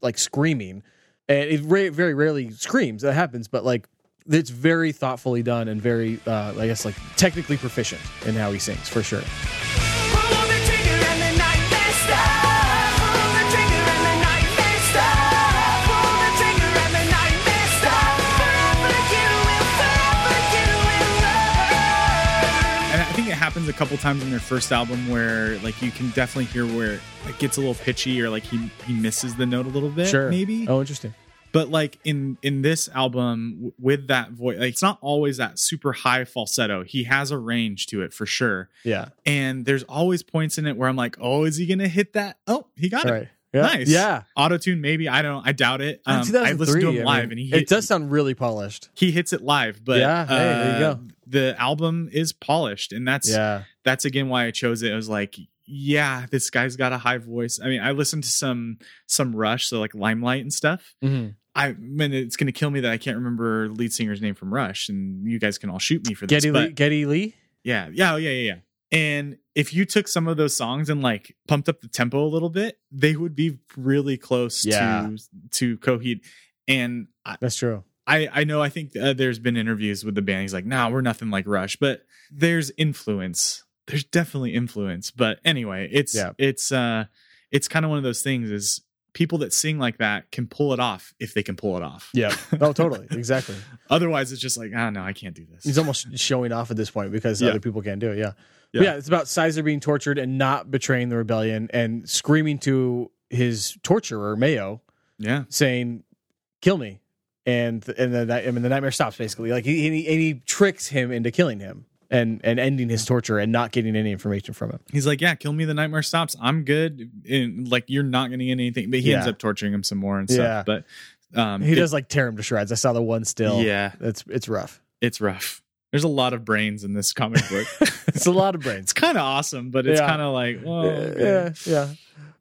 like screaming. And it very rarely screams. That happens, but like it's very thoughtfully done and very uh, I guess like technically proficient in how he sings for sure. Pull the trigger and the nightmare stops. Pull the trigger and the nightmare stops. Pull the trigger and the nightmare stops. Forever you will, forever you will learn. And I think it happens a couple times in their first album where like you can definitely hear where it gets a little pitchy or like he he misses the note a little bit. Sure, Maybe. Oh, interesting. But like in in this album w- with that voice, like it's not always that super high falsetto. He has a range to it for sure. Yeah. And there's always points in it where I'm like, oh, is he gonna hit that? Oh, he got All it. Yeah. Nice. Yeah. Auto tune, maybe. I don't. I doubt it. Um, I listened to 2003, him I live, mean, and he it does sound really polished. he hits it live. But Yeah, hey, there you uh, go. The album is polished, and that's Yeah. that's again why I chose it. it was like, yeah, this guy's got a high voice. I mean, I listened to some some Rush, so like Limelight and stuff. hmm I mean, it's gonna kill me that I can't remember lead singer's name from Rush, and you guys can all shoot me for this. Geddy Lee, Geddy Lee. yeah, yeah, oh, yeah, yeah, yeah. And if you took some of those songs and like pumped up the tempo a little bit, they would be really close Yeah. to to Coheed. And I, That's true. I I know I think uh, there's been interviews with the band. He's like, "Nah, we're nothing like Rush," but there's influence. There's definitely influence. But anyway, it's Yeah. it's uh it's kind of one of those things. Is people that sing like that can pull it off if they can pull it off. Yeah. <laughs> Oh, totally. Exactly. Otherwise, it's just like, ah, no, I can't do this. He's almost showing off at this point because Yeah. other people can't do it. Yeah. Yeah. Yeah. It's about Sizer being tortured and not betraying the rebellion and screaming to his torturer, Mayo, yeah, saying, kill me. And and then that, I mean, the nightmare stops basically. Like he, and he and he tricks him into killing him and and ending his torture and not getting any information from him. he's like, yeah, kill me. The nightmare stops. I'm good. And like, you're not going to get anything. But he ends up torturing him some more and stuff. Yeah. But um, He it- does like tear him to shreds. I saw the one still. Yeah, It's it's rough. it's rough. There's a lot of brains in this comic book. <laughs> It's a lot of brains. it's kind of awesome, but it's Yeah. kind of like, well, yeah, yeah.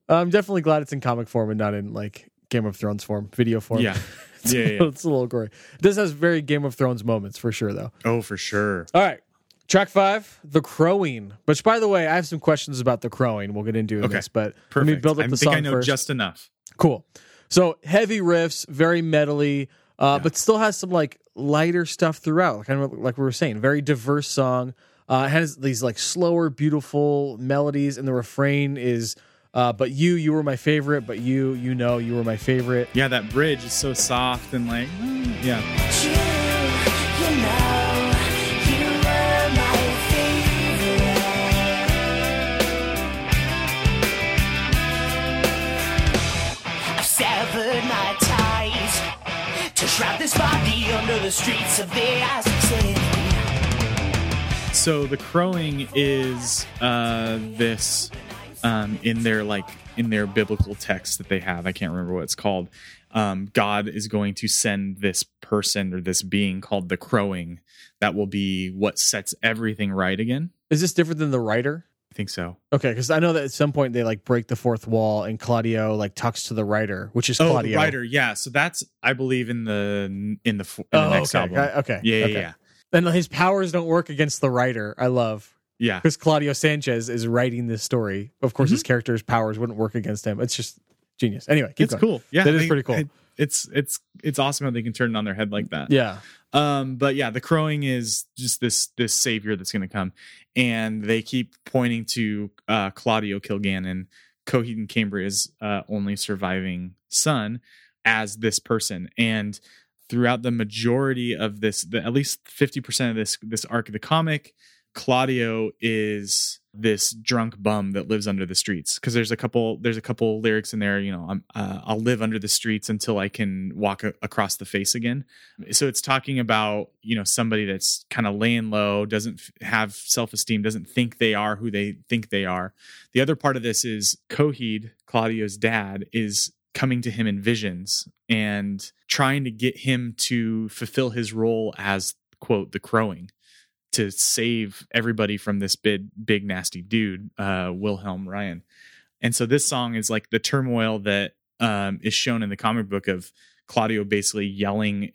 I'm definitely glad it's in comic form and not in like Game of Thrones form, video form. <laughs> Yeah. Yeah, yeah. it's a little gory. This has very Game of Thrones moments for sure, though. oh, for sure. All right, track five, the crowing. Which, by the way, I have some questions about the crowing. We'll get into in Okay. this, but Perfect. let me build up I the think song I know first. just enough. Cool. So heavy riffs, very metally, uh, but still has some like lighter stuff throughout. Kind of like we were saying, very diverse song. Uh, it has these like slower, beautiful melodies, and the refrain is, uh, "But you, you were my favorite. But you, you know, you were my favorite." Yeah, that bridge is so soft and like, mm, yeah. You, you know, you this body under the streets of the Aztec So the crowing is uh, this um, in their like in their biblical text that they have. I can't remember what it's called. Um, God is going to send this person or this being called the crowing that will be what sets everything right again. Is this different than the writer? I think so. Okay, because I know that at some point they like break the fourth wall and Claudio like talks to the writer, which is Oh, Claudio. the writer, yeah. So that's I believe in the in the, in the Oh, next okay. album. I- okay. Yeah, yeah, okay. yeah, And his powers don't work against the writer. I love yeah. because Claudio Sanchez is writing this story. Of course, his Mm-hmm. character's powers wouldn't work against him. It's just genius. Anyway, keep It's going. cool. Yeah, That I is think pretty cool. it- it's it's it's awesome how they can turn it on their head like that. Yeah. Um, but yeah, the crowing is just this this savior that's going to come, and they keep pointing to uh, Claudio Kilgannon, Coheed and Cambria's uh, only surviving son, as this person. And throughout the majority of this, the, at least fifty percent of this this arc of the comic, Claudio is this drunk bum that lives under the streets. Because there's a couple there's a couple lyrics in there you know I'm, uh, i'll live under the streets until i can walk a- across the face again. So it's talking about you know somebody that's kind of laying low doesn't f- have self-esteem doesn't think they are who they think they are. The other part of this is coheed claudio's dad is coming to him in visions and trying to get him to fulfill his role as quote the crowing to save everybody from this big big nasty dude uh wilhelm ryan. And so this song is like the turmoil that um is shown in the comic book of claudio basically yelling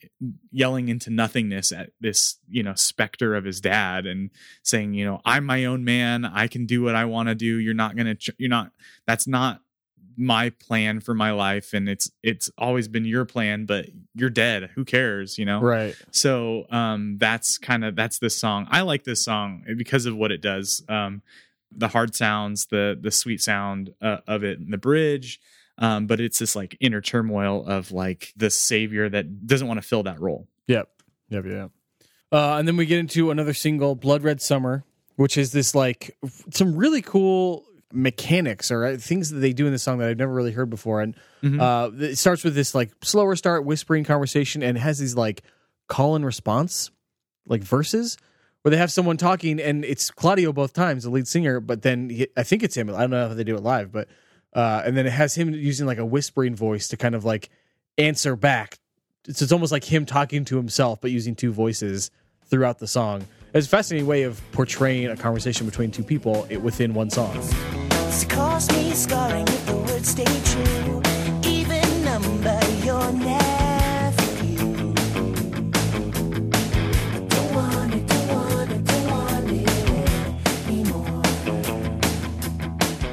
yelling into nothingness at this you know specter of his dad and saying you know i'm my own man. I can do what i want to do. You're not gonna ch- you're not that's not my plan for my life and it's it's always been your plan but you're dead who cares you know Right. so um that's kind of that's this song i like this song because of what it does um the hard sounds the the sweet sound uh, of it and the bridge um but it's this like inner turmoil of like the savior that doesn't want to fill that role Yep. Yep. Yep. Uh, and then we get into another single, Blood Red Summer, which is this like some really cool mechanics or uh, things that they do in the song that I've never really heard before. And Mhm. uh, it starts with this like slower start, whispering conversation, and has these like call and response, like verses where they have someone talking, and it's Claudio both times, the lead singer, but then he, I think it's him. I don't know how they do it live, but uh, and then it has him using like a whispering voice to kind of like answer back so it's almost like him talking to himself but using two voices throughout the song it's a fascinating way of portraying a conversation between two people within one song So cause me scarring if the words stay true. Even number your nephew. Don't want it, don't want it, don't want it anymore.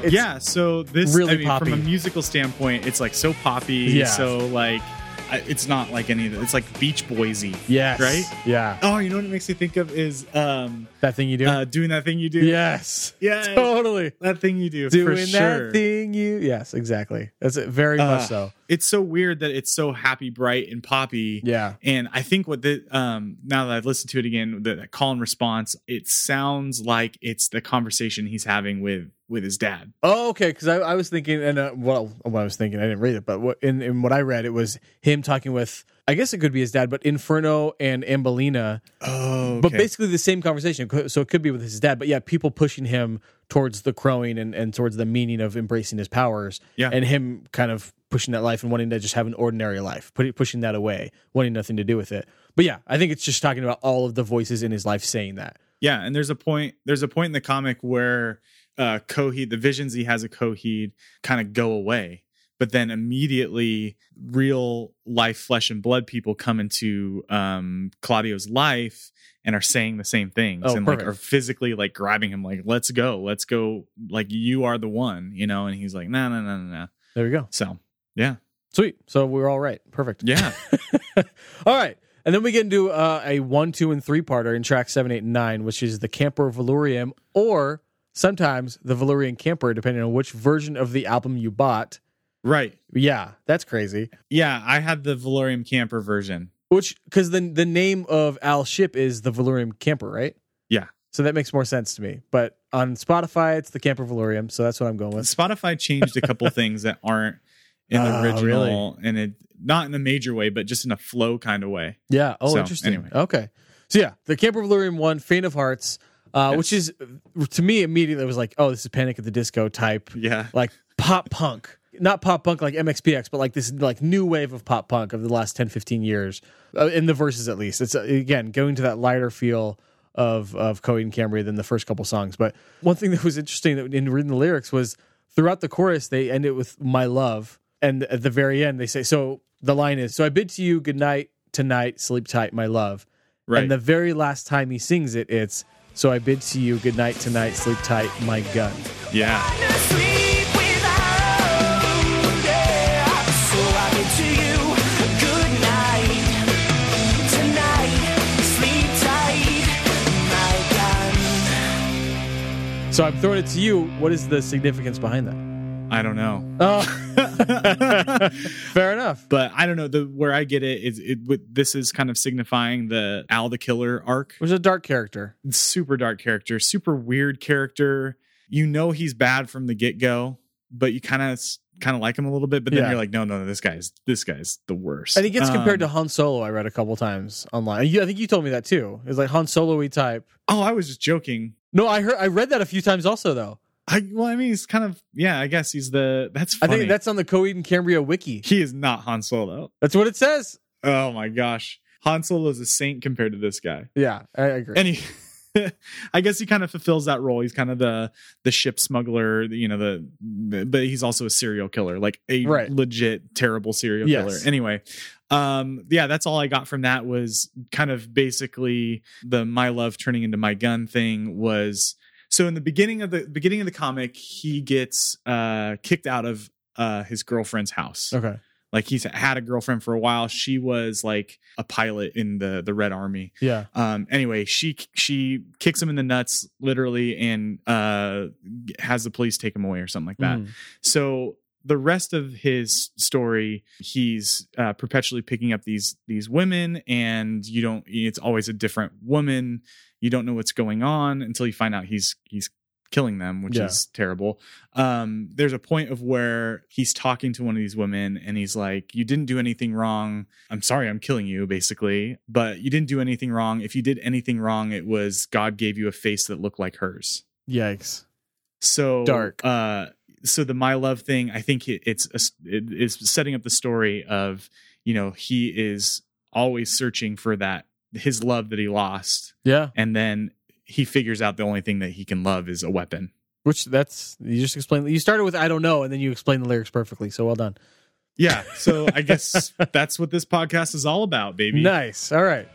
It's- yeah so this really I mean, from a musical standpoint it's like so poppy Yeah. so like I- it's not like any of the, it's like beach boysy yes. right? Yeah. Oh you know what it makes me think of is um that thing you do? Uh doing that thing you do. Yes. Yeah totally. That thing you do doing for sure. that thing you yes exactly. That's it very Uh, much so it's so weird that it's so happy bright and poppy yeah and i think what the um now that i've listened to it again the, the call and response it sounds like it's the conversation he's having with with his dad Oh, okay. Because I, I was thinking, and uh, well, what I was thinking, I didn't read it, but what, in, in what I read, it was him talking with, I guess it could be his dad, but Inferno and Ambellina, oh but basically the same conversation. So it could be with his dad, but yeah, people pushing him towards the crowing and, and towards the meaning of embracing his powers, Yeah. and him kind of pushing that life and wanting to just have an ordinary life, put, pushing that away, wanting nothing to do with it. But yeah, I think it's just talking about all of the voices in his life saying that. Yeah, and there's a point. There's a point in the comic where uh, Coheed, the visions he has of Coheed, kind of go away, but then immediately, real life, flesh and blood people come into um, Claudio's life and are saying the same things Oh, and like are physically like grabbing him, like "Let's go, let's go!" Like you are the one, you know. And he's like, "No, no, no, no, no." There we go. So yeah, Sweet. So we're all right. Perfect. yeah, <laughs> All right. And then we get into uh, a one, two, and three parter in track seven, eight, and nine, which is the Camper Velourium, or sometimes the Valurian Camper, depending on which version of the album you bought. Right. Yeah, that's crazy. Yeah, I had the Velourium Camper version. Which, because the, the name of Al's ship is the Velourium Camper, right? Yeah. So that makes more sense to me. But on Spotify, it's the Camper Velourium. So that's what I'm going with. Spotify changed a couple <laughs> things that aren't in the Oh, original, and it not in a major way, but just in a flow kind of way. Yeah. Oh, So, interesting. anyway. Okay. So yeah, the Camper Velourium one, Faint of Hearts. uh, Yes. which is to me immediately was like, oh, this is Panic at the Disco type, Yeah. like pop punk. Not pop punk like MXPX, but like this like new wave of pop punk of the last 10, 15 years, uh, in the verses at least. It's uh, again going to that lighter feel of of Coheed and Cambria than the first couple songs. But one thing that was interesting that in reading the lyrics was throughout the chorus they end it with "My love," and at the very end they say so. The line is, "So I bid to you good night tonight, sleep tight, my love." Right. And the very last time he sings it, it's "So I bid to you good night tonight, sleep tight, my gun." yeah. So I'm throwing it to you. What is the significance behind that? I don't know. Oh, <laughs> fair enough. but I don't know. The where I get it is it. with- This is kind of signifying the Al the Killer arc. It was a dark character. Super dark character, super weird character. You know he's bad from the get go, but you kind of kind of like him a little bit. But then Yeah. you're like, no, no, no, this guy's this guy's the worst. And he gets compared to Um, Han Solo. I read a couple times online. You, I think you told me that too. It's like Han Solo-y type. Oh, I was just joking. No, I heard. I read that a few times also though. I well, I mean, he's kind of yeah. I guess he's the. That's I think that's on the Coheed and Cambria wiki. he is not Han Solo. That's what it says. Oh my gosh, Han Solo is a saint compared to this guy. Yeah, I agree. and he <laughs> I guess he kind of fulfills that role. He's kind of the the ship smuggler, you know, the, the- but he's also a serial killer, like a Right. legit terrible serial Yes. killer. Anyway, um yeah, that's all I got from that was kind of basically the my love turning into my gun thing was so in the beginning of the beginning of the comic, he gets uh kicked out of uh his girlfriend's house. okay. Like he's had a girlfriend for a while. She was like a pilot in the the Red Army Yeah. um anyway she she kicks him in the nuts literally and uh has the police take him away or something like that Mhm. so the rest of his story he's uh, perpetually picking up these these women and you don't it's always a different woman you don't know what's going on until you find out he's he's killing them which Yeah. is terrible um there's a point of where he's talking to one of these women and he's like you didn't do anything wrong i'm sorry i'm killing you basically but you didn't do anything wrong if you did anything wrong it was god gave you a face that looked like hers Yikes. so Dark. uh so the my love thing i think it, it's a, it is setting up the story of you know he is always searching for that his love that he lost Yeah. and then he figures out the only thing that he can love is a weapon Which that's you just explained. You started with I don't know, and then you explained the lyrics perfectly. So well done. yeah so <laughs> i guess that's what this podcast is all about baby Nice. All right.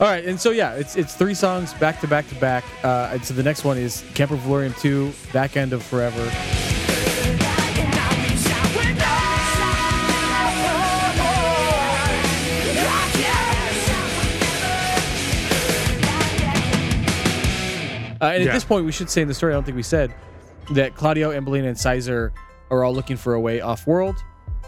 All right, and so yeah, it's it's three songs back to back to back. Uh, and so the next one is Camper Velourium Two, Back End of Forever. Uh, and at Yeah. this point, we should say in the story, I don't think we said that Claudio, Ambellina, and Sizer are all looking for a way off world,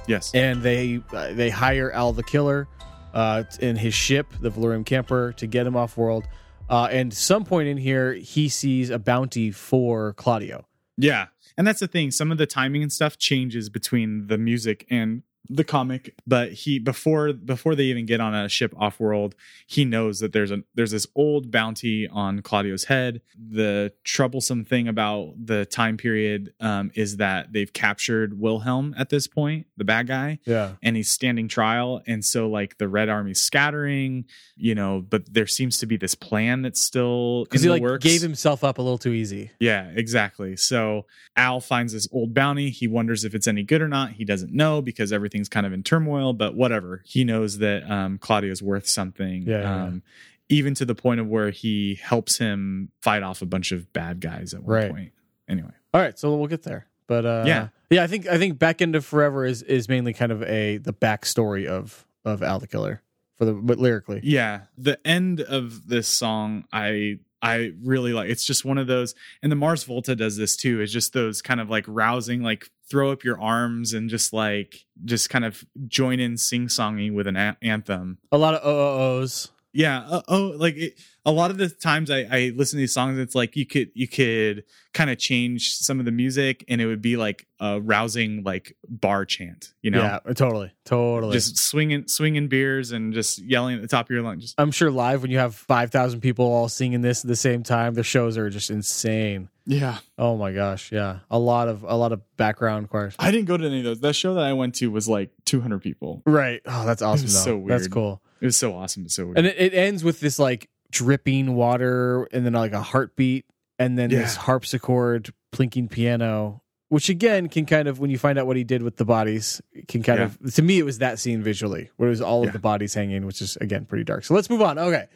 yes and they uh, they hire Al the Killer uh, in his ship, the Velourium Camper, to get him off world. Uh, and some point in here, he sees a bounty for Claudio. Yeah. And that's the thing. Some of the timing and stuff changes between the music and the comic, but he before before they even get on a ship off world, he knows that there's a there's this old bounty on Claudio's head. The troublesome thing about the time period um, is that they've captured Wilhelm at this point, the bad guy, Yeah. and he's standing trial. And so like the Red Army's scattering, you know, but there seems to be this plan that's still Because he like works. gave himself up a little too easy. Yeah, exactly. So Al finds this old bounty. He wonders if it's any good or not. He doesn't know because everything's kind of in turmoil, but whatever. He knows that um, is worth something. Yeah, yeah, um, Even to the point of where he helps him fight off a bunch of bad guys at one Right. point. Anyway, All right, so we'll get there. But uh, Yeah. yeah. I think I think Back into Forever is is mainly kind of a the backstory of of Al the Killer for the but lyrically. yeah, the end of this song, I I really like. It's just one of those, and the Mars Volta does this too. It's just those kind of like rousing, like throw up your arms and just like just kind of join in sing songing with an a- anthem. A lot of OOOs. Yeah. Uh, oh, like it, a lot of the times I, I listen to these songs, it's like you could you could kind of change some of the music, and it would be like a rousing like bar chant. You know, Yeah, totally, totally. just swinging swinging beers and just yelling at the top of your lungs. I'm sure live when you have five thousand people all singing this at the same time, the shows are just insane. yeah. Oh my gosh, yeah, a lot of a lot of background choirs. I didn't go to any of those. That show that I went to was like 200 people. Right. Oh, that's awesome. was though. so That's cool. It was so awesome. It's so weird. And it, it ends with this like dripping water, and then like a heartbeat, and then this harpsichord plinking piano. Which again can kind of when you find out what he did with the bodies, it can kind Yeah. of to me it was that scene visually where it was all of the bodies hanging, which is again pretty dark. So let's move on. Okay.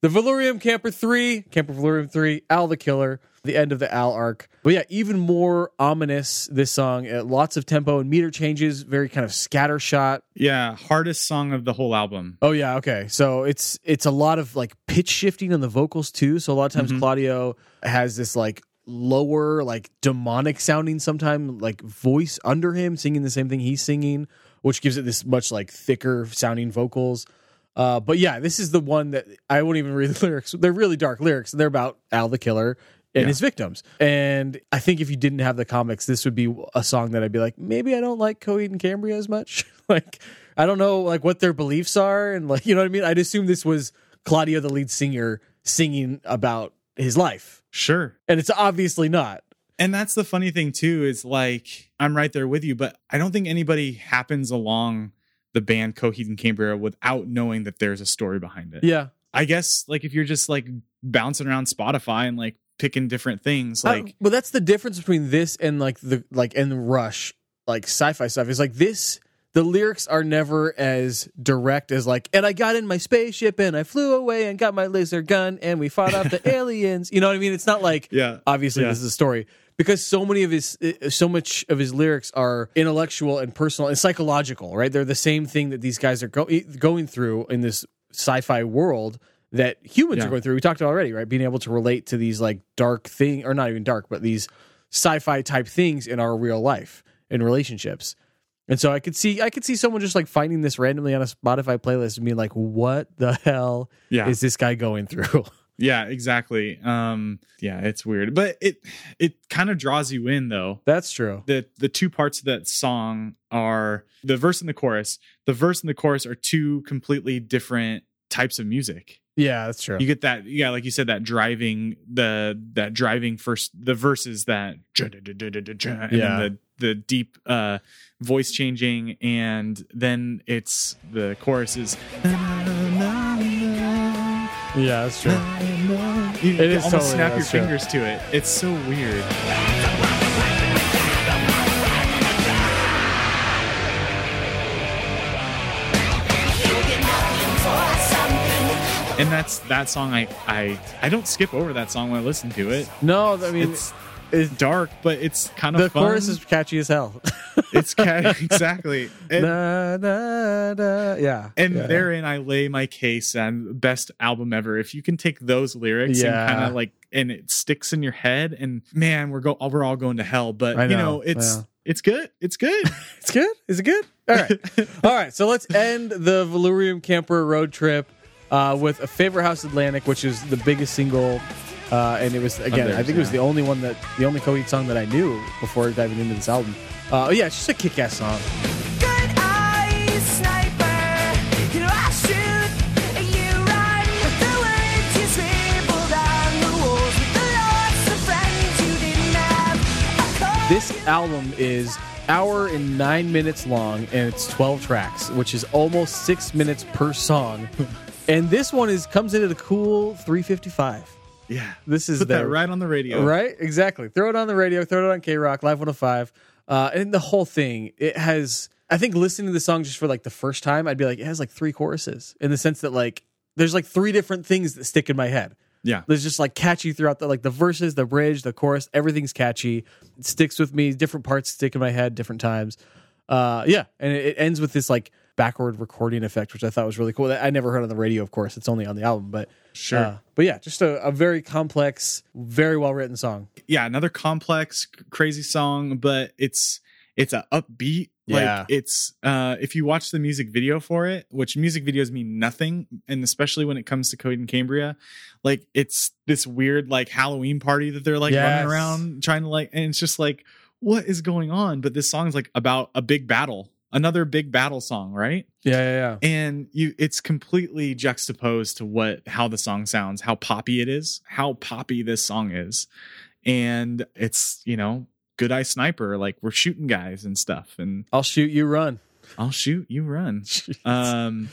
The Velourium Camper 3, Camper Velourium 3, Al the Killer, the end of the Al arc. But yeah, even more ominous this song. Uh, lots of tempo and meter changes, very kind of scattershot. yeah, hardest song of the whole album. Oh yeah, okay. So it's it's a lot of like pitch shifting on the vocals too. So a lot of times Mhm. Claudio has this like lower, like demonic sounding sometime like voice under him singing the same thing he's singing, which gives it this much like thicker sounding vocals. Uh, but yeah, this is the one that I won't even read the <laughs> lyrics. They're really dark lyrics. They're about Al the killer and Yeah. his victims. And I think if you didn't have the comics, this would be a song that I'd be like, maybe I don't like Coheed and Cambria as much. <laughs> like, I don't know like what their beliefs are, and like <laughs> you know what I mean. I'd assume this was Claudio, the lead singer, singing about his life, Sure. and it's obviously not. And that's the funny thing too is like I'm right there with you, but I don't think anybody happens along the band Coheed and Cambria without knowing that there's a story behind it. Yeah, I guess like if you're just like bouncing around Spotify and like picking different things, like but that's the difference between this and like the like and Rush, like sci-fi stuff. Is like this. The lyrics are never as direct as like, and I got in my spaceship and I flew away and got my laser gun and we fought off the <laughs> aliens. You know what I mean? It's not like yeah, obviously Yeah. this is a story because so many of his uh, so much of his lyrics are intellectual and personal and psychological right? They're the same thing that these guys are go- going through in this sci-fi world that humans Yeah. are going through. We talked about already right? Being able to relate to these like dark thing or not even dark but these sci-fi type things in our real life in relationships. And so I could see I could see someone just like finding this randomly on a Spotify playlist and being like, "What the hell yeah, is this guy going through?" <laughs> yeah, exactly. Um, yeah, it's weird, but it it kind of draws you in though. That's true. the the two parts of that song are the verse and the chorus. The verse and the chorus are two completely different types of music. Yeah, that's true. You get that, yeah, like you said, that driving the that driving first. The verses that and Yeah. the the deep uh voice changing, and then it's the chorus is. Yeah, that's true. You It is almost totally- snap your true. fingers to it. It's so weird. and that's that song I I I don't skip over that song when I listen to it. No, I mean, It's it's, dark, but it's kind of the fun. chorus is catchy as hell. <laughs> it's ca- <laughs> exactly. And, Na, na, na. Yeah, and yeah. therein I lay my case and best album ever. If you can take those lyrics Yeah. and kind of like and it sticks in your head and man, we're go we're all going to hell, but I you know, know, it's yeah. it's good. It's good. <laughs> it's good. Is it good? All right, all right. So let's end the Velourium Camper road trip uh, with a favorite house Atlantic, which is the biggest single. Uh, and it was again, I theirs, think it was the only one that the only Coheed song that I knew before diving into this album. Uh, yeah, it's just a kick-ass song. Good eye sniper, you know I shoot, you run. The words you scribbled on the walls with the lots of friends you didn't have. I call This album is hour and nine minutes long, and it's twelve tracks, which is almost six minutes per song. <laughs> and this one is comes in at a cool three fifty-five. Yeah. This is Put the that right on the radio. Right? Exactly. Throw it on the radio, throw it on K Rock, Live 105. Uh, and the whole thing, it has, I think listening to the song just for like the first time, I'd be like, it has like three choruses in the sense that like there's like three different things that stick in my head. Yeah. There's just like catchy throughout the like the verses, the bridge, the chorus, everything's catchy. It sticks with me. Different parts stick in my head different times. Uh, yeah, and it, it ends with this like backward recording effect, which I thought was really cool. I never heard on the radio, of course. It's only on the album, but Sure. uh, but yeah, just a, a very complex, very well written song. yeah, another complex, crazy song, but it's it's a upbeat Yeah. It's uh if you watch the music video for it, which music videos mean nothing, and especially when it comes to Coheed and Cambria, like it's this weird like Halloween party that they're like Yes. running around trying to like and it's just like, what is going on? But this song's like about a big battle, another big battle song, right? Yeah, yeah, yeah. and you it's completely juxtaposed to what how the song sounds how poppy it is how poppy this song is and it's you know good eye sniper like we're shooting guys and stuff and I'll shoot you, run. i'll shoot you run <laughs> um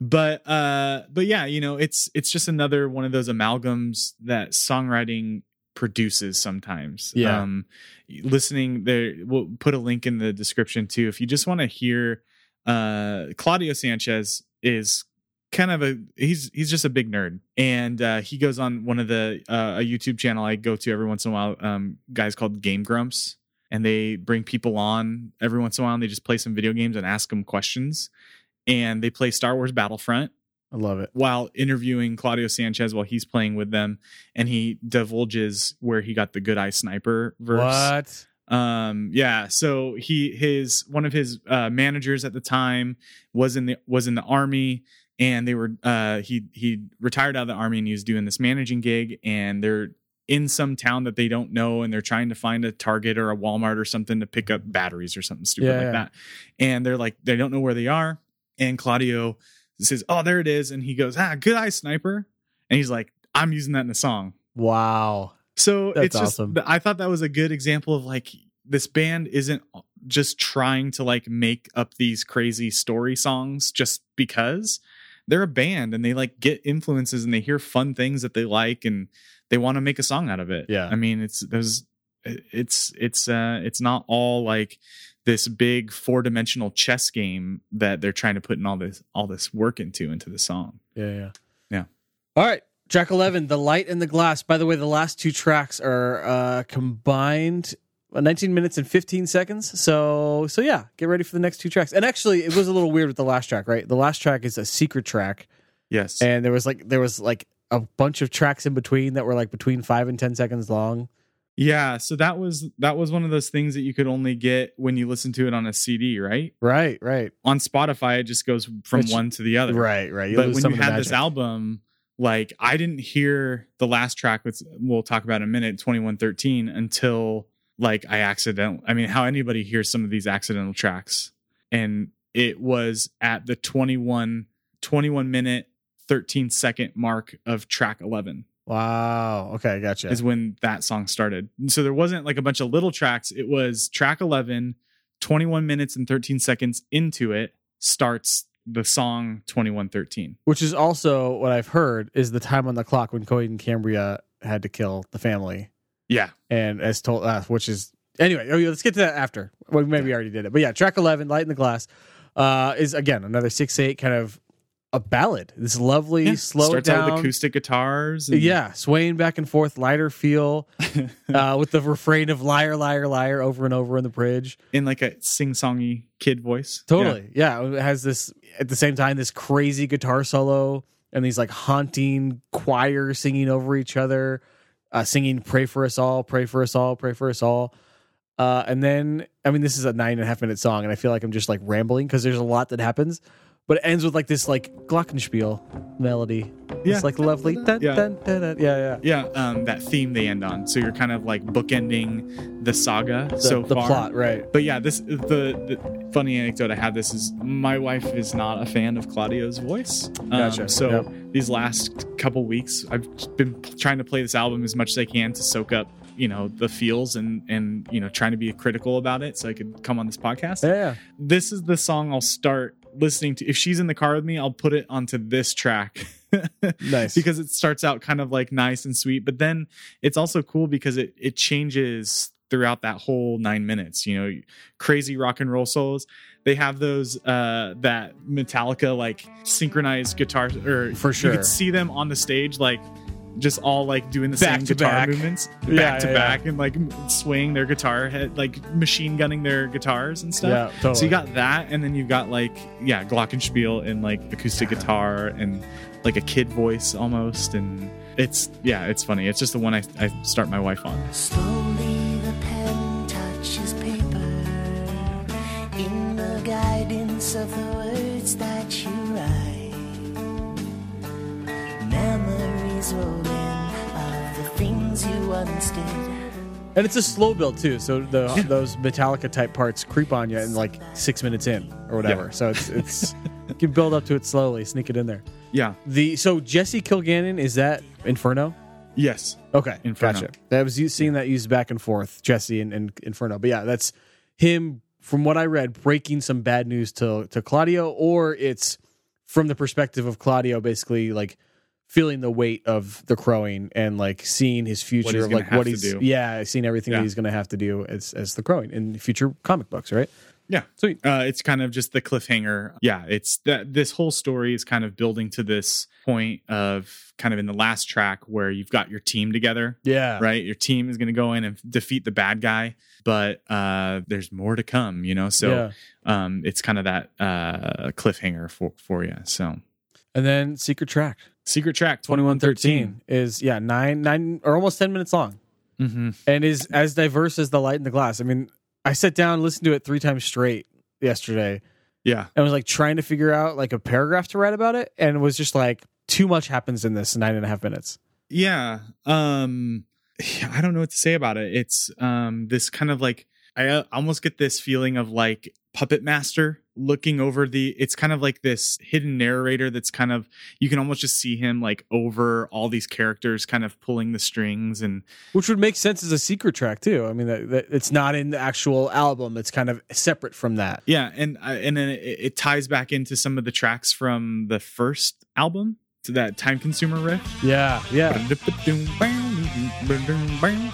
but uh but yeah you know it's it's just another one of those amalgams that songwriting produces sometimes. Yeah. um listening there we'll put a link in the description too if you just want to hear uh claudio sanchez is kind of a he's he's just a big nerd. And uh he goes on one of the uh a youtube channel i go to every once in a while um guys called game grumps. And they bring people on every once in a while and they just play some video games and ask them questions. And they play star wars battlefront I love it. while interviewing Claudio Sanchez while he's playing with them, and he divulges where he got the good eye sniper verse. What? Um, yeah. So he his one of his uh, managers at the time was in the was in the army, and they were uh, he he retired out of the army and he was doing this managing gig, and they're in some town that they don't know, and they're trying to find a Target or a Walmart or something to pick up batteries or something stupid Yeah, like yeah. that, and they're like they don't know where they are, and Claudio says, "Oh, there it is," and he goes, "Ah, good eye sniper," and he's like, "I'm using that in the song." Wow. So That's it's just awesome. I thought that was a good example of like this band isn't just trying to like make up these crazy story songs just because they're a band and they like get influences and they hear fun things that they like and they want to make a song out of it. Yeah. I mean, it's there's it's it's uh it's not all like this big four-dimensional chess game that they're trying to put in all this all this work into into the song. Yeah, yeah. Yeah. All right. Track 11, The Light and the Glass. By the way, the last two tracks are uh, combined uh, 19 minutes and 15 seconds. So, so yeah, get ready for the next two tracks. And actually, it was a little weird with the last track, right? The last track is a secret track, Yes. and there was like there was like a bunch of tracks in between that were like between 5 and 10 seconds long. Yeah, so that was that was one of those things that you could only get when you listen to it on a CD, right? Right, right. On Spotify, it just goes from It's- one to the other. Right, right. But when you had this album, like I didn't hear the last track, which we'll talk about in a minute, twenty one thirteen, until like I accidentally. I mean, how anybody hears some of these accidental tracks, and it was at the 21, 21 minute, thirteen second mark of track eleven Wow. Okay, gotcha. is when that song started. So there wasn't like a bunch of little tracks. It was track 11, 21 minutes and 13 seconds into it starts the song 2113. Which is also what I've heard is the time on the clock when Coheed and Cambria had to kill the family. Yeah. and as told uh, which is anyway oh, yeah, let's get to that after well maybe we already did it but yeah track 11 light in the glass uh is again another 6-8 kind of a ballad this lovely Yeah. slow Starts down out with acoustic guitars. and- yeah swaying back and forth lighter feel <laughs> uh with the refrain of liar liar liar over and over in the bridge in like a sing-songy kid voice. totally yeah. it has this at the same time this crazy guitar solo and these like haunting choirs singing over each other uh singing pray for us all pray for us all pray for us all uh and then i mean this is a nine and a half minute song and i feel like i'm just like rambling because there's a lot that happens but it ends with like this like glockenspiel melody Yeah. it's like lovely dun, Yeah. dun, dun, dun. yeah yeah Yeah, um, that theme they end on. So you're kind of like bookending the saga the, so the far. plot right But yeah, this the, the funny anecdote I have. This is my wife is not a fan of Claudio's voice. Um, Gotcha. so Yep. these last couple weeks, I've been trying to play this album as much as I can to soak up, you know, the feels and and you know, trying to be critical about it so I could come on this podcast. yeah, yeah. This is the song I'll start listening to. If she's in the car with me, I'll put it onto this track. <laughs> Nice. because it starts out kind of like nice and sweet, but then it's also cool because it it changes throughout that whole nine minutes. You know, crazy rock and roll solos. They have those uh that Metallica like synchronized guitar or For sure. You could see them on the stage like just all like doing the Back same guitar back. movements Yeah, back to yeah, back and like swaying their guitar head like machine gunning their guitars and stuff. Yeah, totally. So you got that, and then you've got like yeah, glockenspiel and like acoustic guitar and like a kid voice almost, and it's yeah, it's funny. It's just the one I, I start my wife on. Slowly the pen touches paper in the guidance of the words that you write. And it's a slow build too, so the those Metallica type parts creep on you in like six minutes in or whatever. Yeah. So it's it's <laughs> you can build up to it slowly, sneak it in there. Yeah. The so Jesse Kilgannon is that Inferno? Yes. Okay, Inferno. gotcha. That was you seeing that used back and forth, Jesse and, and Inferno. But yeah, that's him. From what I read, breaking some bad news to to Claudio, or it's from the perspective of Claudio, basically like feeling the weight of the crowing and like seeing his future, of like what he's do. yeah, seeing everything that Yeah. he's going to have to do as as the crowing in future comic books, right? Yeah. Sweet. Uh, it's kind of just the cliffhanger. Yeah. It's that this whole story is kind of building to this point of kind of in the last track where you've got your team together, Yeah, right? Your team is going to go in and defeat the bad guy, but uh, there's more to come, you know? So yeah. um, it's kind of that uh, cliffhanger for, for you. So And then Secret Track Secret Track twenty one 2113. is yeah nine nine or almost ten minutes long. Mm-hmm. and is as diverse as the light in the glass. I mean, I sat down and listened to it three times straight yesterday Yeah. and was like trying to figure out like a paragraph to write about it and it was just like too much happens in this nine and a half minutes. yeah um i don't know what to say about it it's um this kind of like i uh, almost get this feeling of like puppet master looking over the it's kind of like this hidden narrator that's kind of you can almost just see him like over all these characters kind of pulling the strings and Which would make sense as a secret track too. I mean, that, that it's not in the actual album; it's kind of separate from that. yeah and uh, and then it, it ties back into some of the tracks from the first album to that time consumer riff Yeah, yeah,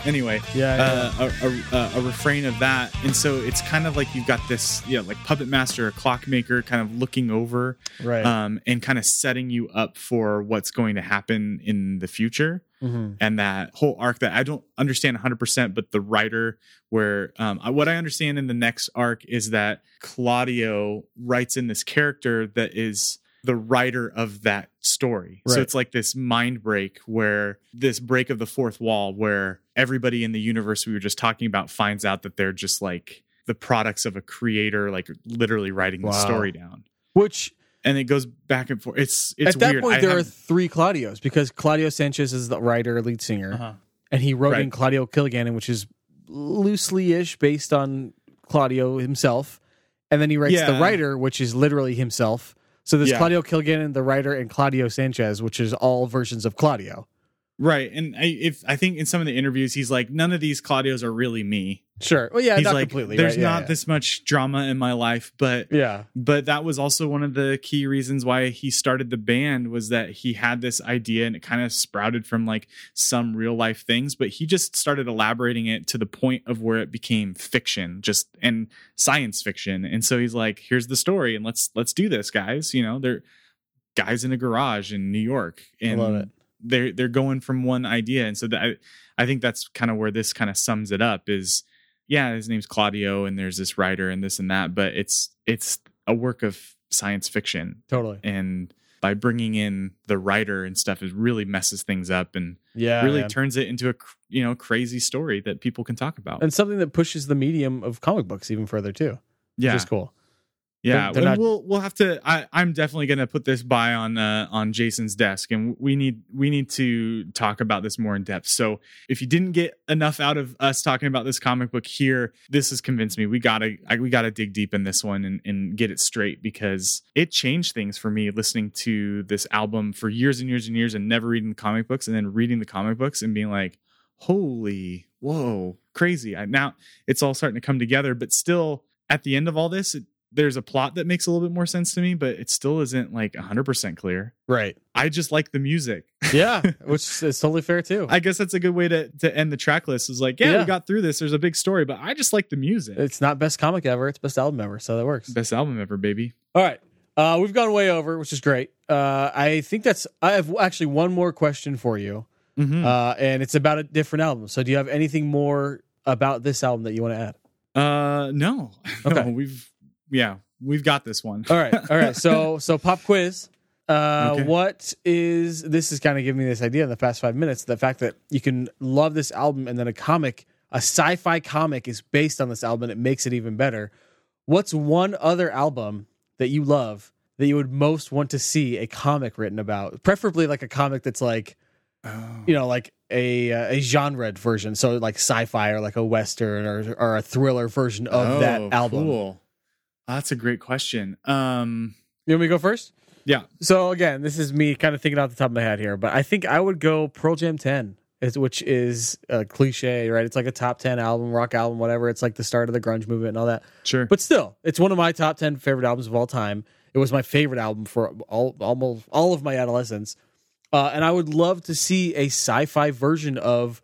anyway yeah. yeah. uh, a, a, a refrain of that and so it's kind of like you've got this yeah like puppet master a clockmaker kind of looking over right. um, and kind of setting you up for what's going to happen in the future Mhm. and that whole arc that i don't understand 100% but the writer where um, I- what i understand in the next arc is that claudio writes in this character that is the writer of that story so it's like this mind break where this break of the fourth wall where everybody in the universe we were just talking about finds out that they're just like the products of a creator like literally writing the story down Which and it goes back and forth it's it's at that weird point I there are three Claudios because Claudio Sanchez is the writer, lead singer. Uh-huh. and he wrote in Claudio Kilgannon, which is loosely ish based on Claudio himself. And then he writes the writer, which is literally himself. So there's Yeah. Claudio Kilgannon, the writer, and Claudio Sanchez, which is all versions of Claudio. Right, and I, if I think in some of the interviews he's like, none of these Claudios are really me. Sure. Well, yeah, he's not like, completely. there's right? Yeah, not yeah. this much drama in my life, but Yeah. but that was also one of the key reasons why he started the band was that he had this idea and it kind of sprouted from like some real life things, but he just started elaborating it to the point of where it became fiction, just and science fiction. And so he's like, here's the story, and let's let's do this, guys. You know, they're guys in a garage in New York, and love it. They're they're going from one idea, and so that I, I think that's kind of where this kind of sums it up. Is yeah, his name's Claudio, and there's this writer and this and that, but it's it's a work of science fiction, Totally. and by bringing in the writer and stuff, it really messes things up and Yeah. really man. turns it into a you know crazy story that people can talk about. and something that pushes the medium of comic books even further too. yeah, Which is cool. Yeah, They're and not- we'll we'll have to. I, I'm definitely going to put this by on uh, on Jason's desk, and we need we need to talk about this more in depth. So, if you didn't get enough out of us talking about this comic book here, this has convinced me. We gotta I, we gotta dig deep in this one and, and get it straight because it changed things for me listening to this album for years and years and years and never reading the comic books, and then reading the comic books and being like, holy, whoa, crazy! I, now it's all starting to come together, but still, at the end of all this, it, there's a plot that makes a little bit more sense to me, but it still isn't like 100% clear. Right. I just like the music. Yeah. <laughs> which is totally fair too. I guess that's a good way to, to end the track list. Is like, yeah, Yeah. we got through this. There's a big story, but I just like the music. it's not best comic ever. It's best album ever. So that works. Best album ever, baby. All right. Uh, we've gone way over, which is great. Uh, I think that's. I have actually one more question for you, Mm-hmm. uh, and it's about a different album. So, do you have anything more about this album that you want to add? Uh, no, <laughs> Okay. no, we've yeah, we've got this one. All right. All right. So, <laughs> so pop quiz. Uh, Okay. What is this? Is kind of giving me this idea in the past five minutes. The fact that you can love this album and then a comic, a sci-fi comic, is based on this album. and It makes it even better. what's one other album that you love that you would most want to see a comic written about? Preferably like a comic that's like, Oh. you know, like a uh, a genre version, so like sci-fi or like a western or or a thriller version of that Oh, album. Cool. That's a great question. Um, You want me to go first? yeah. So again, this is me kind of thinking off the top of my head here, but I think I would go Pearl Jam 10, which is a cliche, right? It's like a top 10 album, rock album, whatever. It's like the start of the grunge movement and all that. Sure. But still, it's one of my top 10 favorite albums of all time. It was my favorite album for all almost all of my adolescence. Uh, and I would love to see a sci-fi version of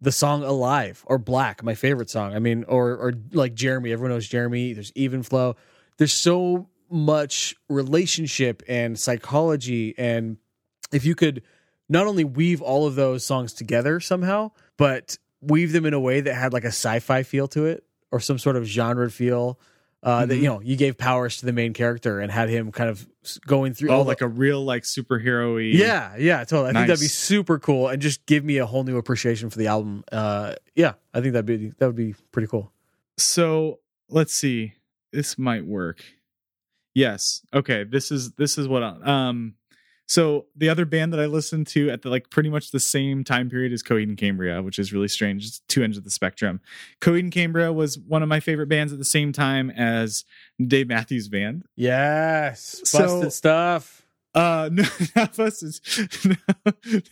the song Alive or Black, my favorite song. I mean, or or like Jeremy, everyone knows Jeremy. There's Even Flow. There's so much relationship and psychology and if you could not only weave all of those songs together somehow, but weave them in a way that had like a sci-fi feel to it or some sort of genre feel. Uh, That Mhm. you know, you gave powers to the main character and had him kind of going through oh, all the- like a real like superhero yeah, yeah, totally. I think that'd be super cool and just give me a whole new appreciation for the album. Uh, yeah, I think that'd be that would be pretty cool. So let's see. This might work. Yes. Okay. This is this is what I, um so the other band that I listened to at the like pretty much the same time period as Coheed and Cambria, which is really strange. It's two ends of the spectrum. Coheed and Cambria was one of my favorite bands at the same time as Dave Matthews Band. Yes, So- busted stuff. Uh <laughs> no, not us. It's, <laughs> no,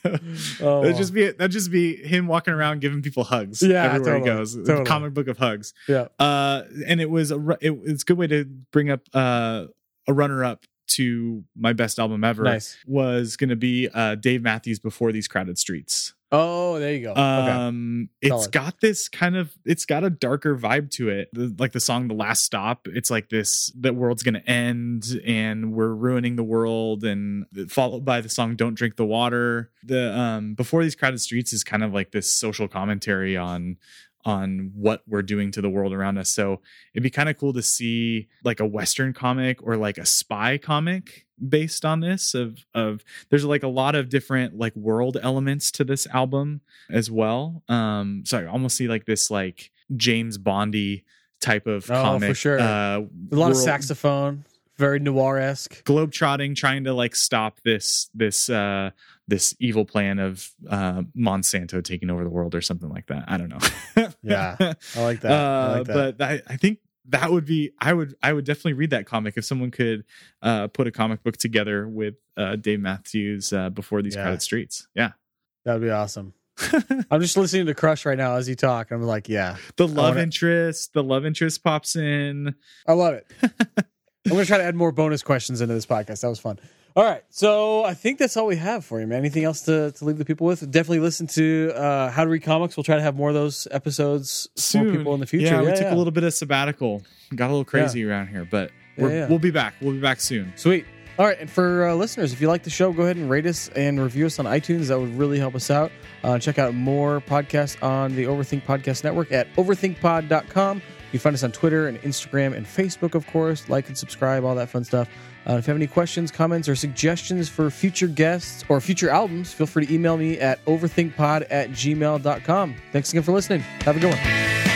no. Oh. That'd just be that'd just be him walking around giving people hugs Yeah, everywhere totally, he goes. Totally. Comic book of hugs. Yeah. Uh, and it was a it, it's a good way to bring up uh, a runner up to my best album ever. Nice. Was going to be uh, Dave Matthews before these crowded streets. Oh, there you go. okay. Um, it's Solid. got this kind of it's got a darker vibe to it. The, like the song "The Last Stop." It's like this: the world's going to end, and we're ruining the world. And followed by the song "Don't Drink the Water." The um, before these crowded streets is kind of like this social commentary on on what we're doing to the world around us. So it'd be kind of cool to see like a western comic or like a spy comic based on this of of there's like a lot of different like world elements to this album as well. Um so I almost see like this like James Bondy type of comic. Oh, for sure. Uh a lot of saxophone, very noir esque. globetrotting trying to like stop this this uh this evil plan of uh monsanto taking over the world or something like that i don't know <laughs> Yeah, I like that. I uh like that. but I, I think that would be i would i would definitely read that comic if someone could uh put a comic book together with uh dave matthews uh before these Yeah. crowded streets yeah That'd be awesome. <laughs> I'm just listening to Crush right now as you talk. I'm like, yeah, the love interest the love interest pops in I love it. <laughs> I'm gonna try to add more bonus questions into this podcast. That was fun. All right, so I think that's all we have for you, man. Anything else to, to leave the people with? Definitely listen to uh, How to Read Comics. We'll try to have more of those episodes soon for people in the future. yeah, we Yeah, took a little bit of sabbatical got a little crazy around here but we're, Yeah, yeah. we'll be back we'll be back soon Sweet. All right, and for uh, listeners, if you like the show, go ahead and rate us and review us on iTunes. That would really help us out. Uh, check out more podcasts on the Overthink Podcast Network at overthinkpod.com. You can find us on Twitter and Instagram and Facebook, of course. Like and subscribe, all that fun stuff. Uh, if you have any questions, comments, or suggestions for future guests or future albums, feel free to email me at overthinkpod at gmail.com. Thanks again for listening. Have a good one.